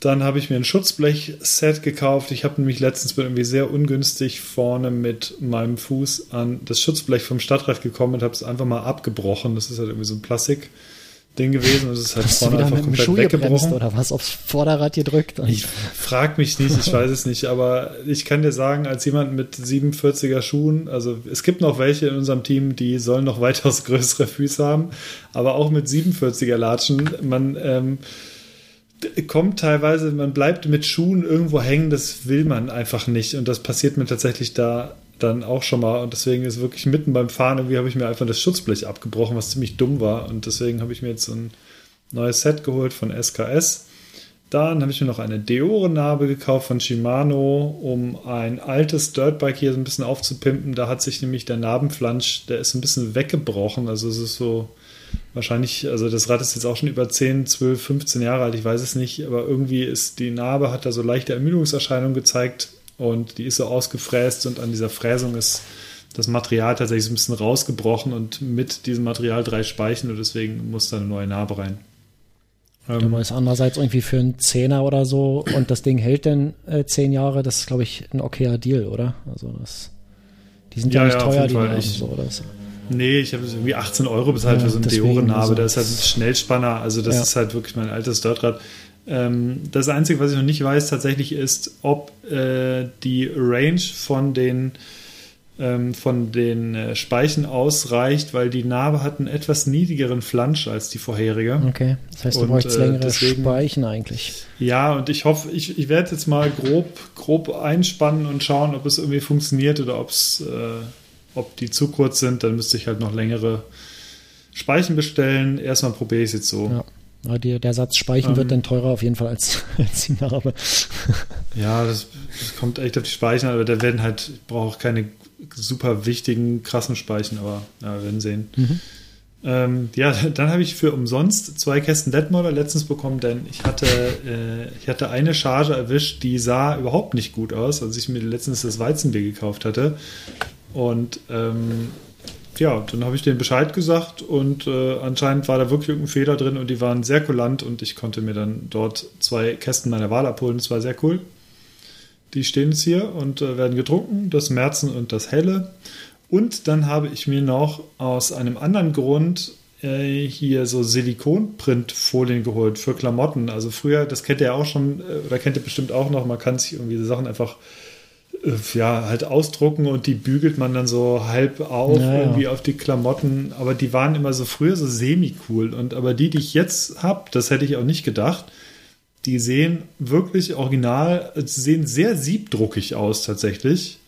Dann habe ich mir ein Schutzblech-Set gekauft. Ich habe nämlich letztens bin irgendwie sehr ungünstig vorne mit meinem Fuß an das Schutzblech vom Stadtrad gekommen und habe es einfach mal abgebrochen. Das ist halt irgendwie so ein Plastik-Ding gewesen und es ist halt Hast du vorne wieder einfach mit komplett Schuh weggebrochen. oder was aufs Vorderrad gedrückt? Ich frag mich nicht, ich weiß es nicht, aber ich kann dir sagen, als jemand mit 47er Schuhen, also es gibt noch welche in unserem Team, die sollen noch weitaus größere Füße haben, aber auch mit 47er Latschen, man ähm, kommt teilweise, man bleibt mit Schuhen irgendwo hängen, das will man einfach nicht und das passiert mir tatsächlich da dann auch schon mal und deswegen ist wirklich mitten beim Fahren irgendwie habe ich mir einfach das Schutzblech abgebrochen, was ziemlich dumm war und deswegen habe ich mir jetzt so ein neues Set geholt von SKS. Dann habe ich mir noch eine Deore-Narbe gekauft von Shimano, um ein altes Dirtbike hier so ein bisschen aufzupimpen. Da hat sich nämlich der Narbenflansch, der ist ein bisschen weggebrochen. Also es ist so wahrscheinlich, also das Rad ist jetzt auch schon über 10, 12, 15 Jahre alt, ich weiß es nicht, aber irgendwie ist die Narbe, hat da so leichte Ermüdungserscheinungen gezeigt und die ist so ausgefräst und an dieser Fräsung ist das Material tatsächlich so ein bisschen rausgebrochen und mit diesem Material drei Speichen und deswegen muss da eine neue Narbe rein. Ähm, Aber ist andererseits irgendwie für einen Zehner oder so und das Ding hält dann äh, zehn Jahre, das ist, glaube ich, ein okayer Deal, oder? Also das, die sind ja, Ja, nicht teuer, die Fall. Narben, Ich- so, das, Nee, ich habe irgendwie 18 Euro bezahlt Ja, für so eine Deore-Narbe. also- Da ist halt ein Schnellspanner. Also das Ja. ist halt wirklich mein altes Dirtrad. Ähm, das Einzige, was ich noch nicht weiß tatsächlich ist, ob äh, die Range von den ähm, von den äh, Speichen ausreicht, weil die Narbe hat einen etwas niedrigeren Flansch als die vorherige. okay. Das heißt, du Und, bräuchst äh, längere deswegen- Speichen eigentlich. Ja, und ich hoffe, ich, ich werde jetzt mal grob, grob einspannen und schauen, ob es irgendwie funktioniert oder ob's, äh, ob die zu kurz sind. Dann müsste ich halt noch längere Speichen bestellen. Erstmal probiere ich es jetzt so. Ja. Die, der Satz Speichen wird Ähm. dann teurer auf jeden Fall als, als die Narbe. Ja, das, das kommt echt auf die Speichen, aber da werden halt, ich brauche auch keine super wichtigen, krassen Speichen, aber ja, wir werden sehen. Ähm, ja, dann habe ich für umsonst zwei Kästen Detmolder letztens bekommen, denn ich hatte, äh, ich hatte eine Charge erwischt, die sah überhaupt nicht gut aus, als ich mir letztens das Weizenbier gekauft hatte. Und ähm, ja, dann habe ich denen Bescheid gesagt und äh, anscheinend war da wirklich irgendein Fehler drin und die waren sehr kulant und ich konnte mir dann dort zwei Kästen meiner Wahl abholen. Das war sehr cool. Die stehen jetzt hier und äh, werden getrunken, das Märzen und das Helle. Und dann habe ich mir noch aus einem anderen Grund äh, hier so Silikonprintfolien geholt für Klamotten. Also früher, das kennt ihr ja auch schon, äh, oder kennt ihr bestimmt auch noch, man kann sich irgendwie Sachen einfach ja, halt ausdrucken und die bügelt man dann so halb auf, Ja, ja. irgendwie auf die Klamotten. Aber die waren immer so früher so semi-cool. Und aber die, die ich jetzt habe, das hätte ich auch nicht gedacht, die sehen wirklich original, sehen sehr siebdruckig aus tatsächlich.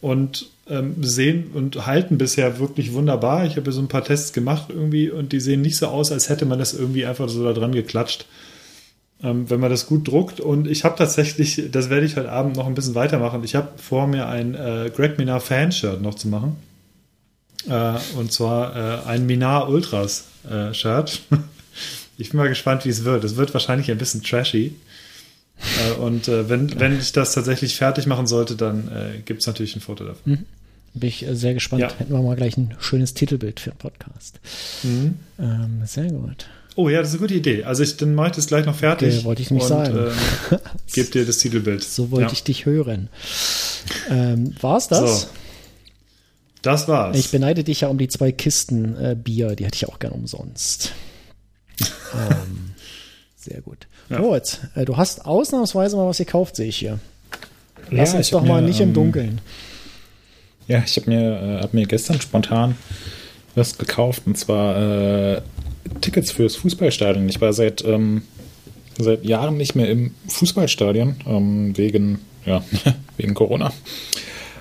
Und ähm, sehen und halten bisher wirklich wunderbar. Ich habe so ein paar Tests gemacht irgendwie und die sehen nicht so aus, als hätte man das irgendwie einfach so da dran geklatscht ähm, wenn man das gut druckt. Und ich habe tatsächlich, das werde ich heute Abend noch ein bisschen weitermachen. Ich habe vor mir ein äh, Greg Minar Fan-Shirt noch zu machen. Äh, und zwar äh, ein Minar Ultras äh, Shirt. ich bin mal gespannt, wie es wird. Es wird wahrscheinlich ein bisschen trashy. Äh, und äh, wenn, wenn ich das tatsächlich fertig machen sollte, dann äh, gibt es natürlich ein Foto davon. Bin ich sehr gespannt. Ja. Hätten wir mal gleich ein schönes Titelbild für den Podcast. Mhm. Ähm, sehr gut. Oh ja, das ist eine gute Idee. Also ich, dann mache ich das gleich noch fertig. Okay, wollte ich nämlich und, sagen. Ähm, geb dir das Titelbild. So wollte Ja. ich dich hören. Ähm, war's das? So. Das war's. Ich beneide dich ja um die zwei Kisten äh, Bier, die hätte ich auch gern umsonst. ähm, sehr gut. Ja. Gut, äh, du hast ausnahmsweise mal was gekauft, sehe ich hier. Lass Ja, uns doch mal mir, nicht im ähm, Dunkeln. Ja, ich habe mir, äh, hab mir gestern spontan was gekauft und zwar äh, Tickets fürs Fußballstadion. Ich war seit, ähm, seit Jahren nicht mehr im Fußballstadion ähm, wegen, ja, wegen Corona.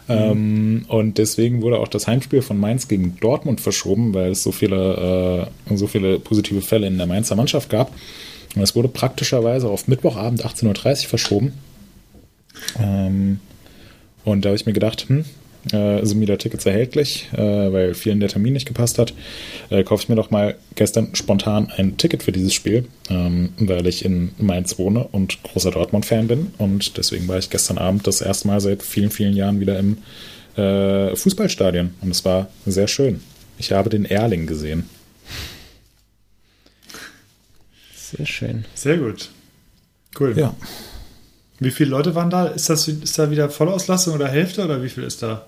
Ähm, und deswegen wurde auch das Heimspiel von Mainz gegen Dortmund verschoben, weil es so viele, äh, so viele positive Fälle in der Mainzer Mannschaft gab. Und es wurde praktischerweise auf Mittwochabend 18.30 Uhr verschoben. Ähm, und da habe ich mir gedacht, hm, äh, sind wieder Tickets erhältlich, äh, weil vielen der Termin nicht gepasst hat. Äh, kaufe ich mir doch mal gestern spontan ein Ticket für dieses Spiel, ähm, weil ich in Mainz wohne und großer Dortmund-Fan bin. Und deswegen war ich gestern Abend das erste Mal seit vielen, vielen Jahren wieder im äh, Fußballstadion. Und es war sehr schön. Ich habe den Erling gesehen. Sehr schön. Sehr gut. Cool. Ja. Wie viele Leute waren da? Ist das ist da wieder Vollauslastung oder Hälfte oder wie viel ist da?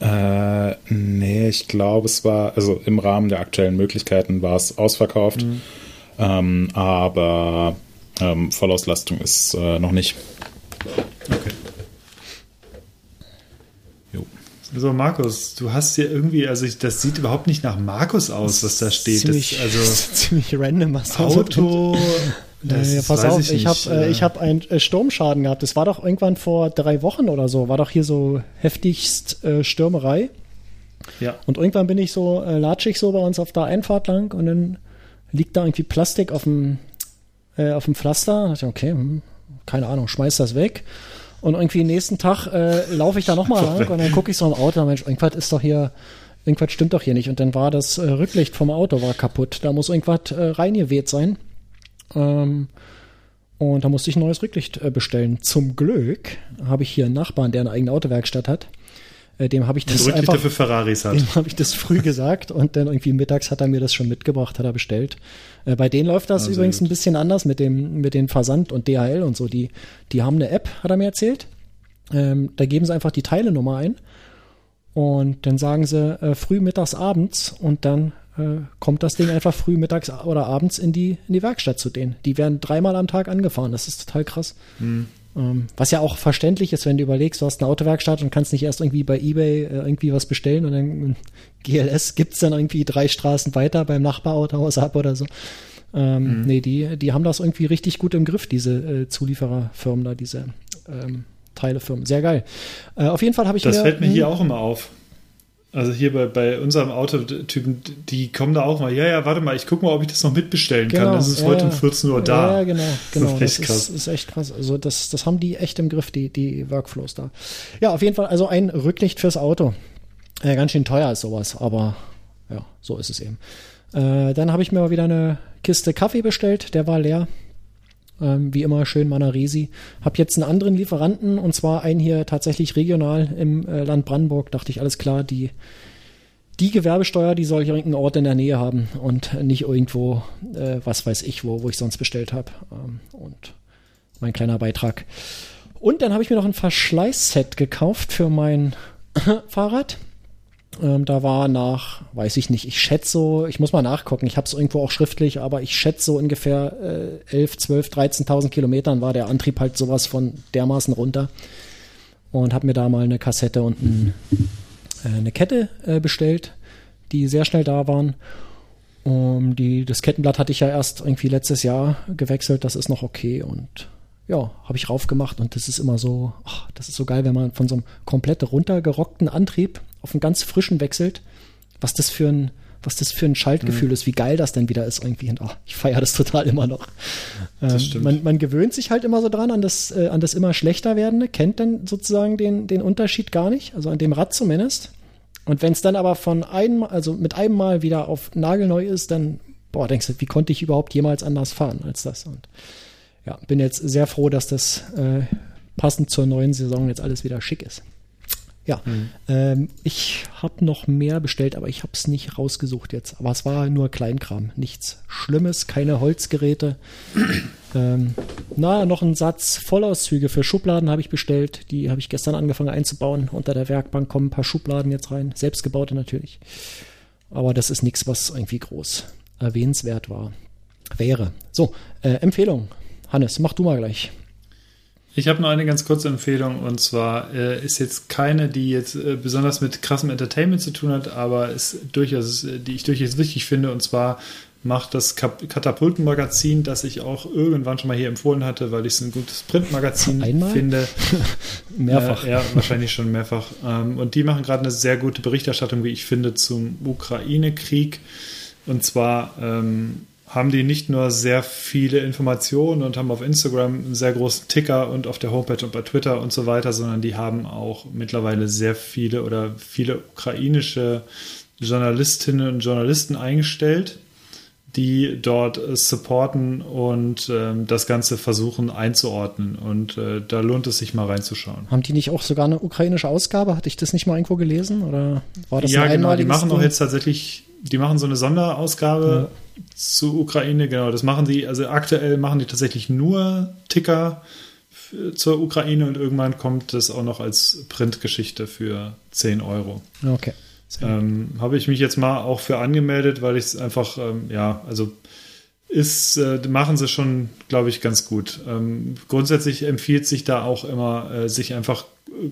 Äh, nee, ich glaube, es war, also im Rahmen der aktuellen Möglichkeiten war es ausverkauft. Ähm, aber ähm, Vollauslastung ist äh, noch nicht. Okay. Jo. So, Markus, du hast hier irgendwie, also ich, das sieht überhaupt nicht nach Markus aus, was da steht. Ziemlich, das, also ziemlich random, was da so drin Auto. Das äh, pass auf, ich, nicht, habe äh, äh, ich hab einen äh, Sturmschaden gehabt. Das war doch irgendwann vor drei Wochen oder so. War doch hier so heftigst äh, Stürmerei. Ja. Und irgendwann bin ich so, äh, latschig so bei uns auf der Einfahrt lang und dann liegt da irgendwie Plastik auf dem, äh, auf dem Pflaster. Da dachte ich, okay, hm, keine Ahnung, schmeiß das weg. Und irgendwie nächsten Tag äh, laufe ich da nochmal lang und dann gucke ich so im Auto, Mensch, irgendwas ist doch hier, irgendwas stimmt doch hier nicht. Und dann war das äh, Rücklicht vom Auto war kaputt. Da muss irgendwas äh, reingeweht sein. Ähm, und da musste ich ein neues Rücklicht äh, bestellen. Zum Glück habe ich hier einen Nachbarn, der eine eigene Autowerkstatt hat. Äh, dem habe ich das Rücklichter einfach für Ferraris hat. dem habe ich das früh gesagt und dann irgendwie mittags hat er mir das schon mitgebracht, hat er bestellt. Äh, bei denen läuft das sehr übrigens gut. ein bisschen anders mit dem, mit den Versand und DHL und so. Die, die haben eine App, hat er mir erzählt. Ähm, da geben sie einfach die Teilenummer ein und dann sagen sie früh, mittags, abends und dann äh, kommt das Ding einfach früh, mittags oder abends in die, in die Werkstatt zu denen. Die werden dreimal am Tag angefahren. Das ist total krass. Ähm, was ja auch verständlich ist, wenn du überlegst, du hast eine Autowerkstatt und kannst nicht erst irgendwie bei Ebay äh, irgendwie was bestellen und dann GLS gibt's dann irgendwie drei Straßen weiter beim Nachbarautohaus ab oder so. Ähm, Nee, die, die haben das irgendwie richtig gut im Griff, diese äh, Zuliefererfirmen da, diese ähm, Teilefirmen. Sehr geil. Äh, auf jeden Fall habe ich Das mir, fällt mir hm, hier auch immer auf. Also hier bei, bei unserem Autotypen, die kommen da auch mal, ja, ja, warte mal, ich gucke mal, ob ich das noch mitbestellen kann. Das ist Genau, ja, heute um ja. 14 Uhr da. Ja, ja, genau, genau. ist Das echt ist, krass. ist echt krass. Also das, das haben die echt im Griff, die, die Workflows da. Ja, auf jeden Fall, also ein Rücklicht fürs Auto. Äh, ganz schön teuer ist sowas, aber ja, so ist es eben. Äh, dann habe ich mir mal wieder eine Kiste Kaffee bestellt, der war leer. Ähm, wie immer schön Manaresi. Hab jetzt einen anderen Lieferanten und zwar einen hier tatsächlich regional im äh, Land Brandenburg. Dachte ich, alles klar, die die Gewerbesteuer, die soll ich irgendeinen Ort in der Nähe haben und nicht irgendwo, äh, was weiß ich, wo, wo ich sonst bestellt habe. Ähm, und mein kleiner Beitrag. Und dann habe ich mir noch ein Verschleißset gekauft für mein Fahrrad. Ähm, da war nach, weiß ich nicht, ich schätze so, ich muss mal nachgucken, ich habe es irgendwo auch schriftlich, aber ich schätze so ungefähr äh, 11, 12, 13.000 Kilometern war der Antrieb halt sowas von dermaßen runter. und habe mir da mal eine Kassette und ein, äh, eine Kette äh, bestellt, die sehr schnell da waren. Um, die, das Kettenblatt hatte ich ja erst irgendwie letztes Jahr gewechselt, das ist noch okay und ja, habe ich raufgemacht und das ist immer so, ach, das ist so geil, wenn man von so einem komplett runtergerockten Antrieb auf einen ganz frischen wechselt, was das für ein, was das für ein Schaltgefühl mhm. ist, wie geil das denn wieder ist irgendwie. Und oh, ich feiere das total immer noch. Ähm, man, man, gewöhnt sich halt immer so dran an das, äh, an das immer schlechter werdende, kennt dann sozusagen den, den Unterschied gar nicht, also an dem Rad zumindest. Und wenn es dann aber von einem, also mit einem Mal wieder auf nagelneu ist, dann, boah, denkst du, wie konnte ich überhaupt jemals anders fahren als das? Und ja, bin jetzt sehr froh, dass das äh, passend zur neuen Saison jetzt alles wieder schick ist. Ja, mhm. ähm, ich habe noch mehr bestellt, aber ich habe es nicht rausgesucht jetzt. Aber es war nur Kleinkram, nichts Schlimmes, keine Holzgeräte. ähm, na, noch ein Satz Vollauszüge für Schubladen habe ich bestellt. Die habe ich gestern angefangen einzubauen. Unter der Werkbank kommen ein paar Schubladen jetzt rein, selbstgebaute natürlich. Aber das ist nichts, was irgendwie groß erwähnenswert war. Wäre. So, äh, Empfehlung. Hannes, mach du mal gleich. Ich habe noch eine ganz kurze Empfehlung und zwar äh, ist jetzt keine, die jetzt äh, besonders mit krassem Entertainment zu tun hat, aber ist durchaus, äh, die ich durchaus wichtig finde und zwar macht das Katapultenmagazin, das ich auch irgendwann schon mal hier empfohlen hatte, weil ich es ein gutes Printmagazin Einmal? finde. mehrfach. Äh, ja, wahrscheinlich schon mehrfach. Ähm, und die machen gerade eine sehr gute Berichterstattung, wie ich finde, zum Ukraine-Krieg. Und zwar ähm, haben die nicht nur sehr viele Informationen und haben auf Instagram einen sehr großen Ticker und auf der Homepage und bei Twitter und so weiter, sondern die haben auch mittlerweile sehr viele oder viele ukrainische Journalistinnen und Journalisten eingestellt, die dort supporten und äh, das Ganze versuchen einzuordnen. Und äh, da lohnt es sich mal reinzuschauen. Haben die nicht auch sogar eine ukrainische Ausgabe? Hatte ich das nicht mal irgendwo gelesen? Oder war das ja, genau. Die machen auch jetzt tatsächlich, die machen so eine Sonderausgabe. Ja zu Ukraine, genau, das machen die, also aktuell machen die tatsächlich nur Ticker zur Ukraine und irgendwann kommt das auch noch als Printgeschichte für 10 Euro. Okay. Ähm, Habe ich mich jetzt mal auch für angemeldet, weil ich es einfach, ähm, ja, also ist, äh, machen sie schon, glaube ich, ganz gut. Ähm, grundsätzlich empfiehlt sich da auch immer, äh, sich einfach äh,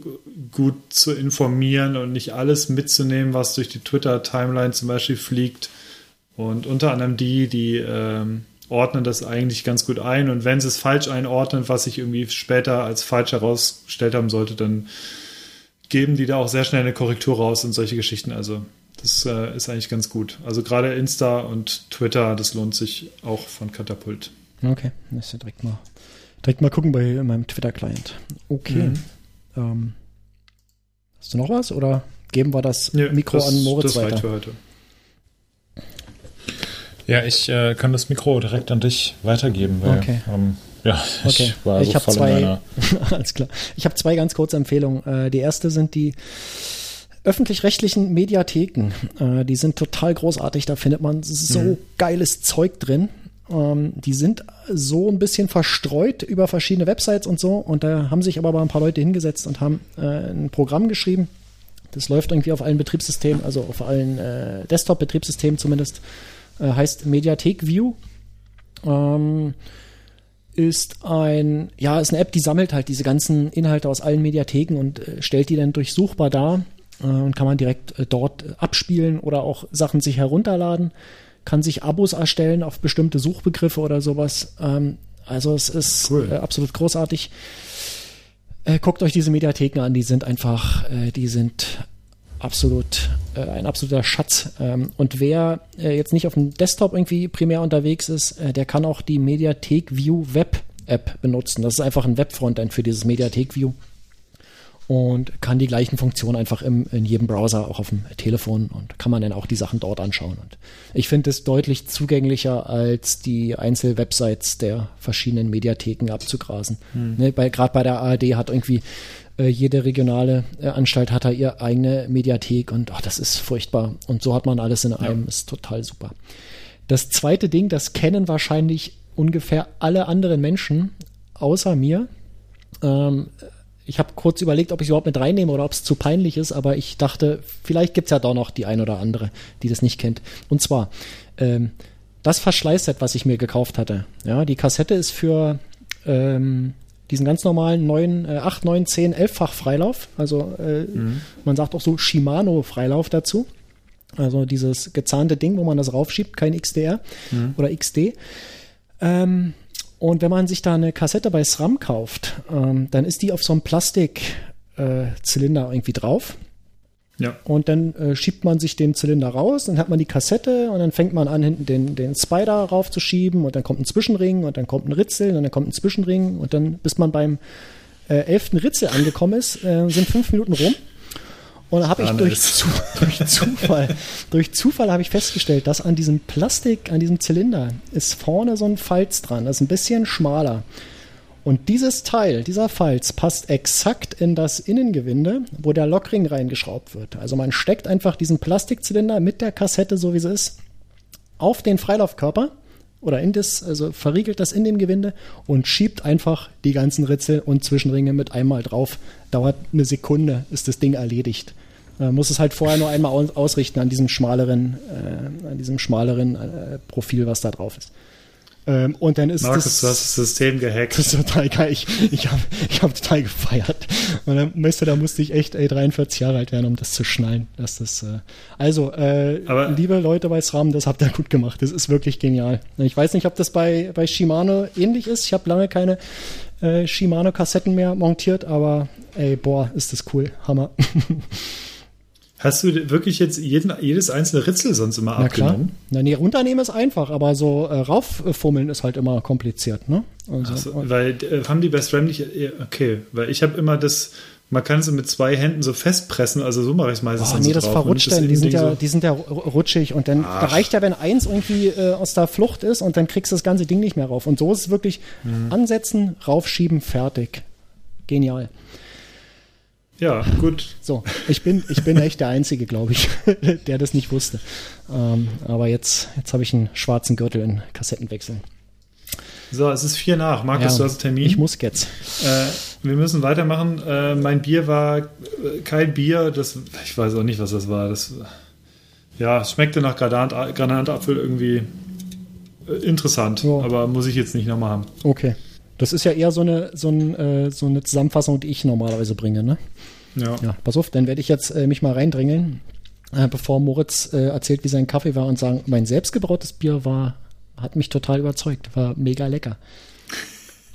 gut zu informieren und nicht alles mitzunehmen, was durch die Twitter-Timeline zum Beispiel fliegt. Und unter anderem die, die ähm, ordnen das eigentlich ganz gut ein. Und wenn sie es falsch einordnen, was sich irgendwie später als falsch herausgestellt haben sollte, dann geben die da auch sehr schnell eine Korrektur raus und solche Geschichten. Also das äh, ist eigentlich ganz gut. Also gerade Insta und Twitter, das lohnt sich auch von Katapult. Okay, das ist ja direkt mal, direkt mal gucken bei meinem Twitter-Client. Okay. Mhm. Ähm, hast du noch was oder geben wir das ja, Mikro das, an Moritz das weiter? für heute. Ja, ich äh, kann das Mikro direkt an dich weitergeben, weil okay. ähm, ja, okay. ich war ich so voll zwei, in meiner. alles klar. Ich habe zwei ganz kurze Empfehlungen. Äh, die erste sind die öffentlich-rechtlichen Mediatheken. Äh, die sind total großartig. Da findet man so mhm. geiles Zeug drin. Ähm, die sind so ein bisschen verstreut über verschiedene Websites und so. Und da haben sich aber mal ein paar Leute hingesetzt und haben äh, ein Programm geschrieben. Das läuft irgendwie auf allen Betriebssystemen, also auf allen äh, Desktop-Betriebssystemen zumindest äh, heißt Mediathek View. Ähm, ist ein, ja, ist eine App, die sammelt halt diese ganzen Inhalte aus allen Mediatheken und äh, stellt die dann durchsuchbar dar und kann man direkt äh, dort abspielen oder auch Sachen sich herunterladen, kann sich Abos erstellen auf bestimmte Suchbegriffe oder sowas. Ähm, also es ist cool. Äh, absolut großartig. Äh, guckt euch diese Mediatheken an, die sind einfach, die sind absolut äh, ein absoluter Schatz. Ähm, und wer äh, jetzt nicht auf dem Desktop irgendwie primär unterwegs ist, äh, der kann auch die Mediathek View Web App benutzen. Das ist einfach ein Webfrontend für dieses Mediathek View und kann die gleichen Funktionen einfach im, in jedem Browser, auch auf dem Telefon und kann man dann auch die Sachen dort anschauen. Und ich finde es deutlich zugänglicher, als die Einzelwebsites der verschiedenen Mediatheken abzugrasen. Hm. Ne, Gerade bei der ARD hat irgendwie äh, jede regionale äh, Anstalt hat da ihre eigene Mediathek und oh, das ist furchtbar. Und so hat man alles in einem, ja. ist total super. Das zweite Ding, das kennen wahrscheinlich ungefähr alle anderen Menschen außer mir. Ähm, ich habe kurz überlegt, ob ich es überhaupt mit reinnehme oder ob es zu peinlich ist, aber ich dachte, vielleicht gibt es ja doch noch die ein oder andere, die das nicht kennt. Und zwar ähm, das Verschleißset, was ich mir gekauft hatte. Ja, die Kassette ist für ähm, diesen ganz normalen 9, äh, 8, 9, 10, 11-fach Freilauf. Also äh, mhm. man sagt auch so Shimano-Freilauf dazu. Also dieses gezahnte Ding, wo man das raufschiebt, kein XDR mhm. oder XD. Ähm, und wenn man sich da eine Kassette bei SRAM kauft, ähm, dann ist die auf so einem Plastikzylinder äh, irgendwie drauf. Ja. Und dann äh, schiebt man sich den Zylinder raus, dann hat man die Kassette und dann fängt man an, hinten den, den Spider raufzuschieben und dann kommt ein Zwischenring und dann kommt ein Ritzel und dann kommt ein Zwischenring und dann, bis man beim äh, elften Ritzel angekommen ist, äh, sind fünf Minuten rum. Und da habe ich durch, zu, durch, Zufall, durch Zufall habe ich festgestellt, dass an diesem Plastik, an diesem Zylinder ist vorne so ein Falz dran, das ist ein bisschen schmaler. Und dieses Teil, dieser Falz, passt exakt in das Innengewinde, wo der Lockring reingeschraubt wird. Also man steckt einfach diesen Plastikzylinder mit der Kassette, so wie sie ist, auf den Freilaufkörper oder in das, also verriegelt das in dem Gewinde und schiebt einfach die ganzen Ritzel und Zwischenringe mit einmal drauf. Dauert eine Sekunde, ist das Ding erledigt. Man muss es halt vorher nur einmal ausrichten an diesem schmaleren, äh, an diesem schmaleren äh, Profil, was da drauf ist. Ähm, und dann ist Markus, das, du hast das System gehackt. Das ist total geil. Ich, ich habe ich hab total gefeiert. Und dann, da musste ich echt ey, 43 Jahre alt werden, um das zu schnallen. Dass das, äh, also, äh, Aber, liebe Leute bei SRAM, das habt ihr gut gemacht. Das ist wirklich genial. Ich weiß nicht, ob das bei, bei Shimano ähnlich ist. Ich habe lange keine äh, Shimano-Kassetten mehr montiert, aber ey, boah, ist das cool. Hammer. Hast du wirklich jetzt jeden, jedes einzelne Ritzel sonst immer Na abgenommen? Klar. Na, nee, runternehmen ist einfach, aber so äh, rauffummeln ist halt immer kompliziert, ne? Also, so, weil äh, haben die Best Ram nicht, äh, okay, weil ich habe immer das, man kann es mit zwei Händen so festpressen, also so mache ich es meistens. Oh, nee, so das drauf. verrutscht dann, die sind, ja, so die sind ja rutschig und dann Ach. reicht ja, wenn eins irgendwie äh, aus der Flucht ist und dann kriegst du das ganze Ding nicht mehr rauf. Und so ist es wirklich mhm. ansetzen, raufschieben, fertig. Genial. Ja, gut. So, ich bin, ich bin echt der Einzige, glaube ich, der das nicht wusste. Ähm, aber jetzt, jetzt habe ich einen schwarzen Gürtel in Kassettenwechseln. So, es ist vier nach. Markus, ja, du hast einen Termin. Ich muss jetzt. Äh, wir müssen weitermachen. Äh, mein Bier war äh, kein Bier. Das, ich weiß auch nicht, was das war. Das, ja, es schmeckte nach Granat, Granatapfel irgendwie äh, interessant. Oh. Aber muss ich jetzt nicht nochmal haben. Okay. Das ist ja eher so eine, so, ein, äh, so eine Zusammenfassung, die ich normalerweise bringe, ne? Ja. ja pass auf, dann werde ich jetzt äh, mich mal reindrängeln, äh, bevor Moritz äh, erzählt, wie sein Kaffee war und sagen, mein selbstgebrautes Bier war, hat mich total überzeugt, war mega lecker.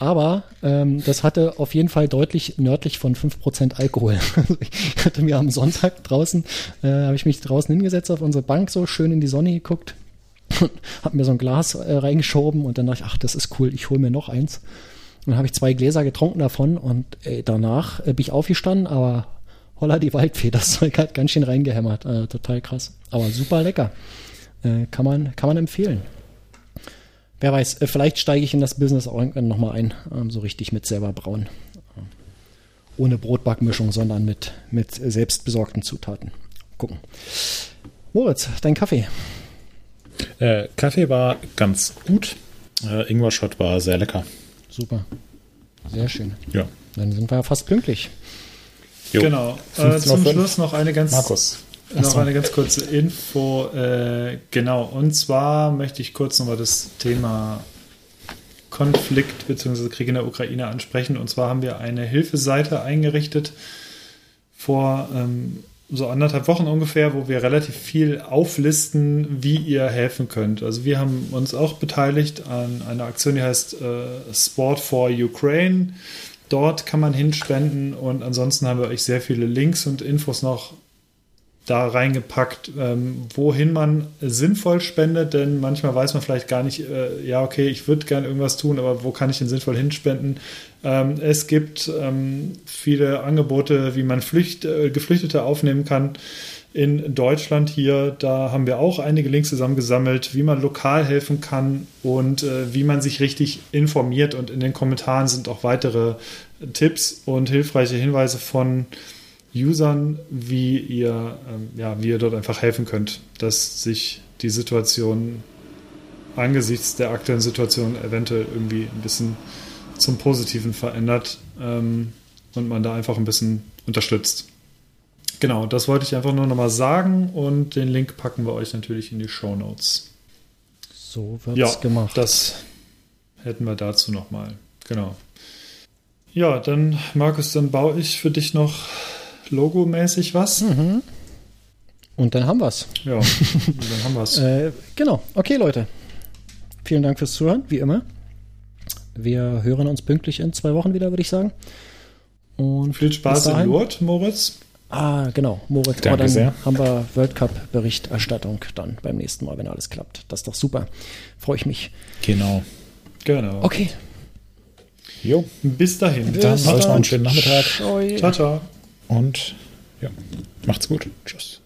Aber ähm, das hatte auf jeden Fall deutlich nördlich von 5% Alkohol. ich hatte mir am Sonntag draußen, äh, habe ich mich draußen hingesetzt auf unsere Bank, so schön in die Sonne geguckt, habe mir so ein Glas äh, reingeschoben und dann dachte ich, ach, das ist cool, ich hole mir noch eins. Und dann habe ich zwei Gläser getrunken davon und ey, danach äh, bin ich aufgestanden, aber holla die Waldfee, das Zeug hat ganz schön reingehämmert. Äh, total krass. Aber super lecker. Äh, kann, man, kann man empfehlen. Wer weiß, äh, vielleicht steige ich in das Business auch irgendwann nochmal ein, ähm, so richtig mit selber brauen. Ohne Brotbackmischung, sondern mit, mit selbstbesorgten Zutaten. Gucken. Moritz, dein Kaffee. Äh, Kaffee war ganz gut. Äh, Ingwer-Shot war sehr lecker. Super. Sehr schön. Ja. Dann sind wir ja fast pünktlich. Jo. Genau. Äh, zum Schluss noch eine ganz, Markus. Noch eine ganz kurze Info. Äh, genau. Und zwar möchte ich kurz nochmal das Thema Konflikt bzw. Krieg in der Ukraine ansprechen. Und zwar haben wir eine Hilfeseite eingerichtet vor ähm, so anderthalb Wochen ungefähr, wo wir relativ viel auflisten, wie ihr helfen könnt. Also wir haben uns auch beteiligt an einer Aktion, die heißt äh, Sport for Ukraine. Dort kann man hinspenden und ansonsten haben wir euch sehr viele Links und Infos noch da reingepackt, ähm, wohin man sinnvoll spendet, denn manchmal weiß man vielleicht gar nicht, äh, ja, okay, ich würde gerne irgendwas tun, aber wo kann ich denn sinnvoll hinspenden? Ähm, es gibt ähm, viele Angebote, wie man Flücht, äh, Geflüchtete aufnehmen kann. In Deutschland hier, da haben wir auch einige Links zusammengesammelt, wie man lokal helfen kann und äh, wie man sich richtig informiert. Und in den Kommentaren sind auch weitere Tipps und hilfreiche Hinweise von Usern, wie ihr, ähm, ja, wie ihr dort einfach helfen könnt, dass sich die Situation angesichts der aktuellen Situation eventuell irgendwie ein bisschen zum Positiven verändert ähm, und man da einfach ein bisschen unterstützt. Genau, das wollte ich einfach nur nochmal sagen und den Link packen wir euch natürlich in die Show Notes. So wird ja, gemacht. Das hätten wir dazu nochmal. Genau. Ja, dann, Markus, dann baue ich für dich noch logomäßig was. Und dann haben wir's. Ja, dann haben wir es. Äh, genau. Okay, Leute. Vielen Dank fürs Zuhören, wie immer. Wir hören uns pünktlich in zwei Wochen wieder, würde ich sagen. Und Viel bis Spaß in Lourdes, Moritz. Ah, genau, Moritz. Danke Aber dann sehr. haben wir World Cup Berichterstattung dann beim nächsten Mal, wenn alles klappt. Das ist doch super. Freue ich mich. Genau. Genau. Okay. Jo. Bis dahin. Dann Bis euch noch dann. einen schönen Nachmittag. Ciao, ciao. Und ja, macht's gut. Tschüss.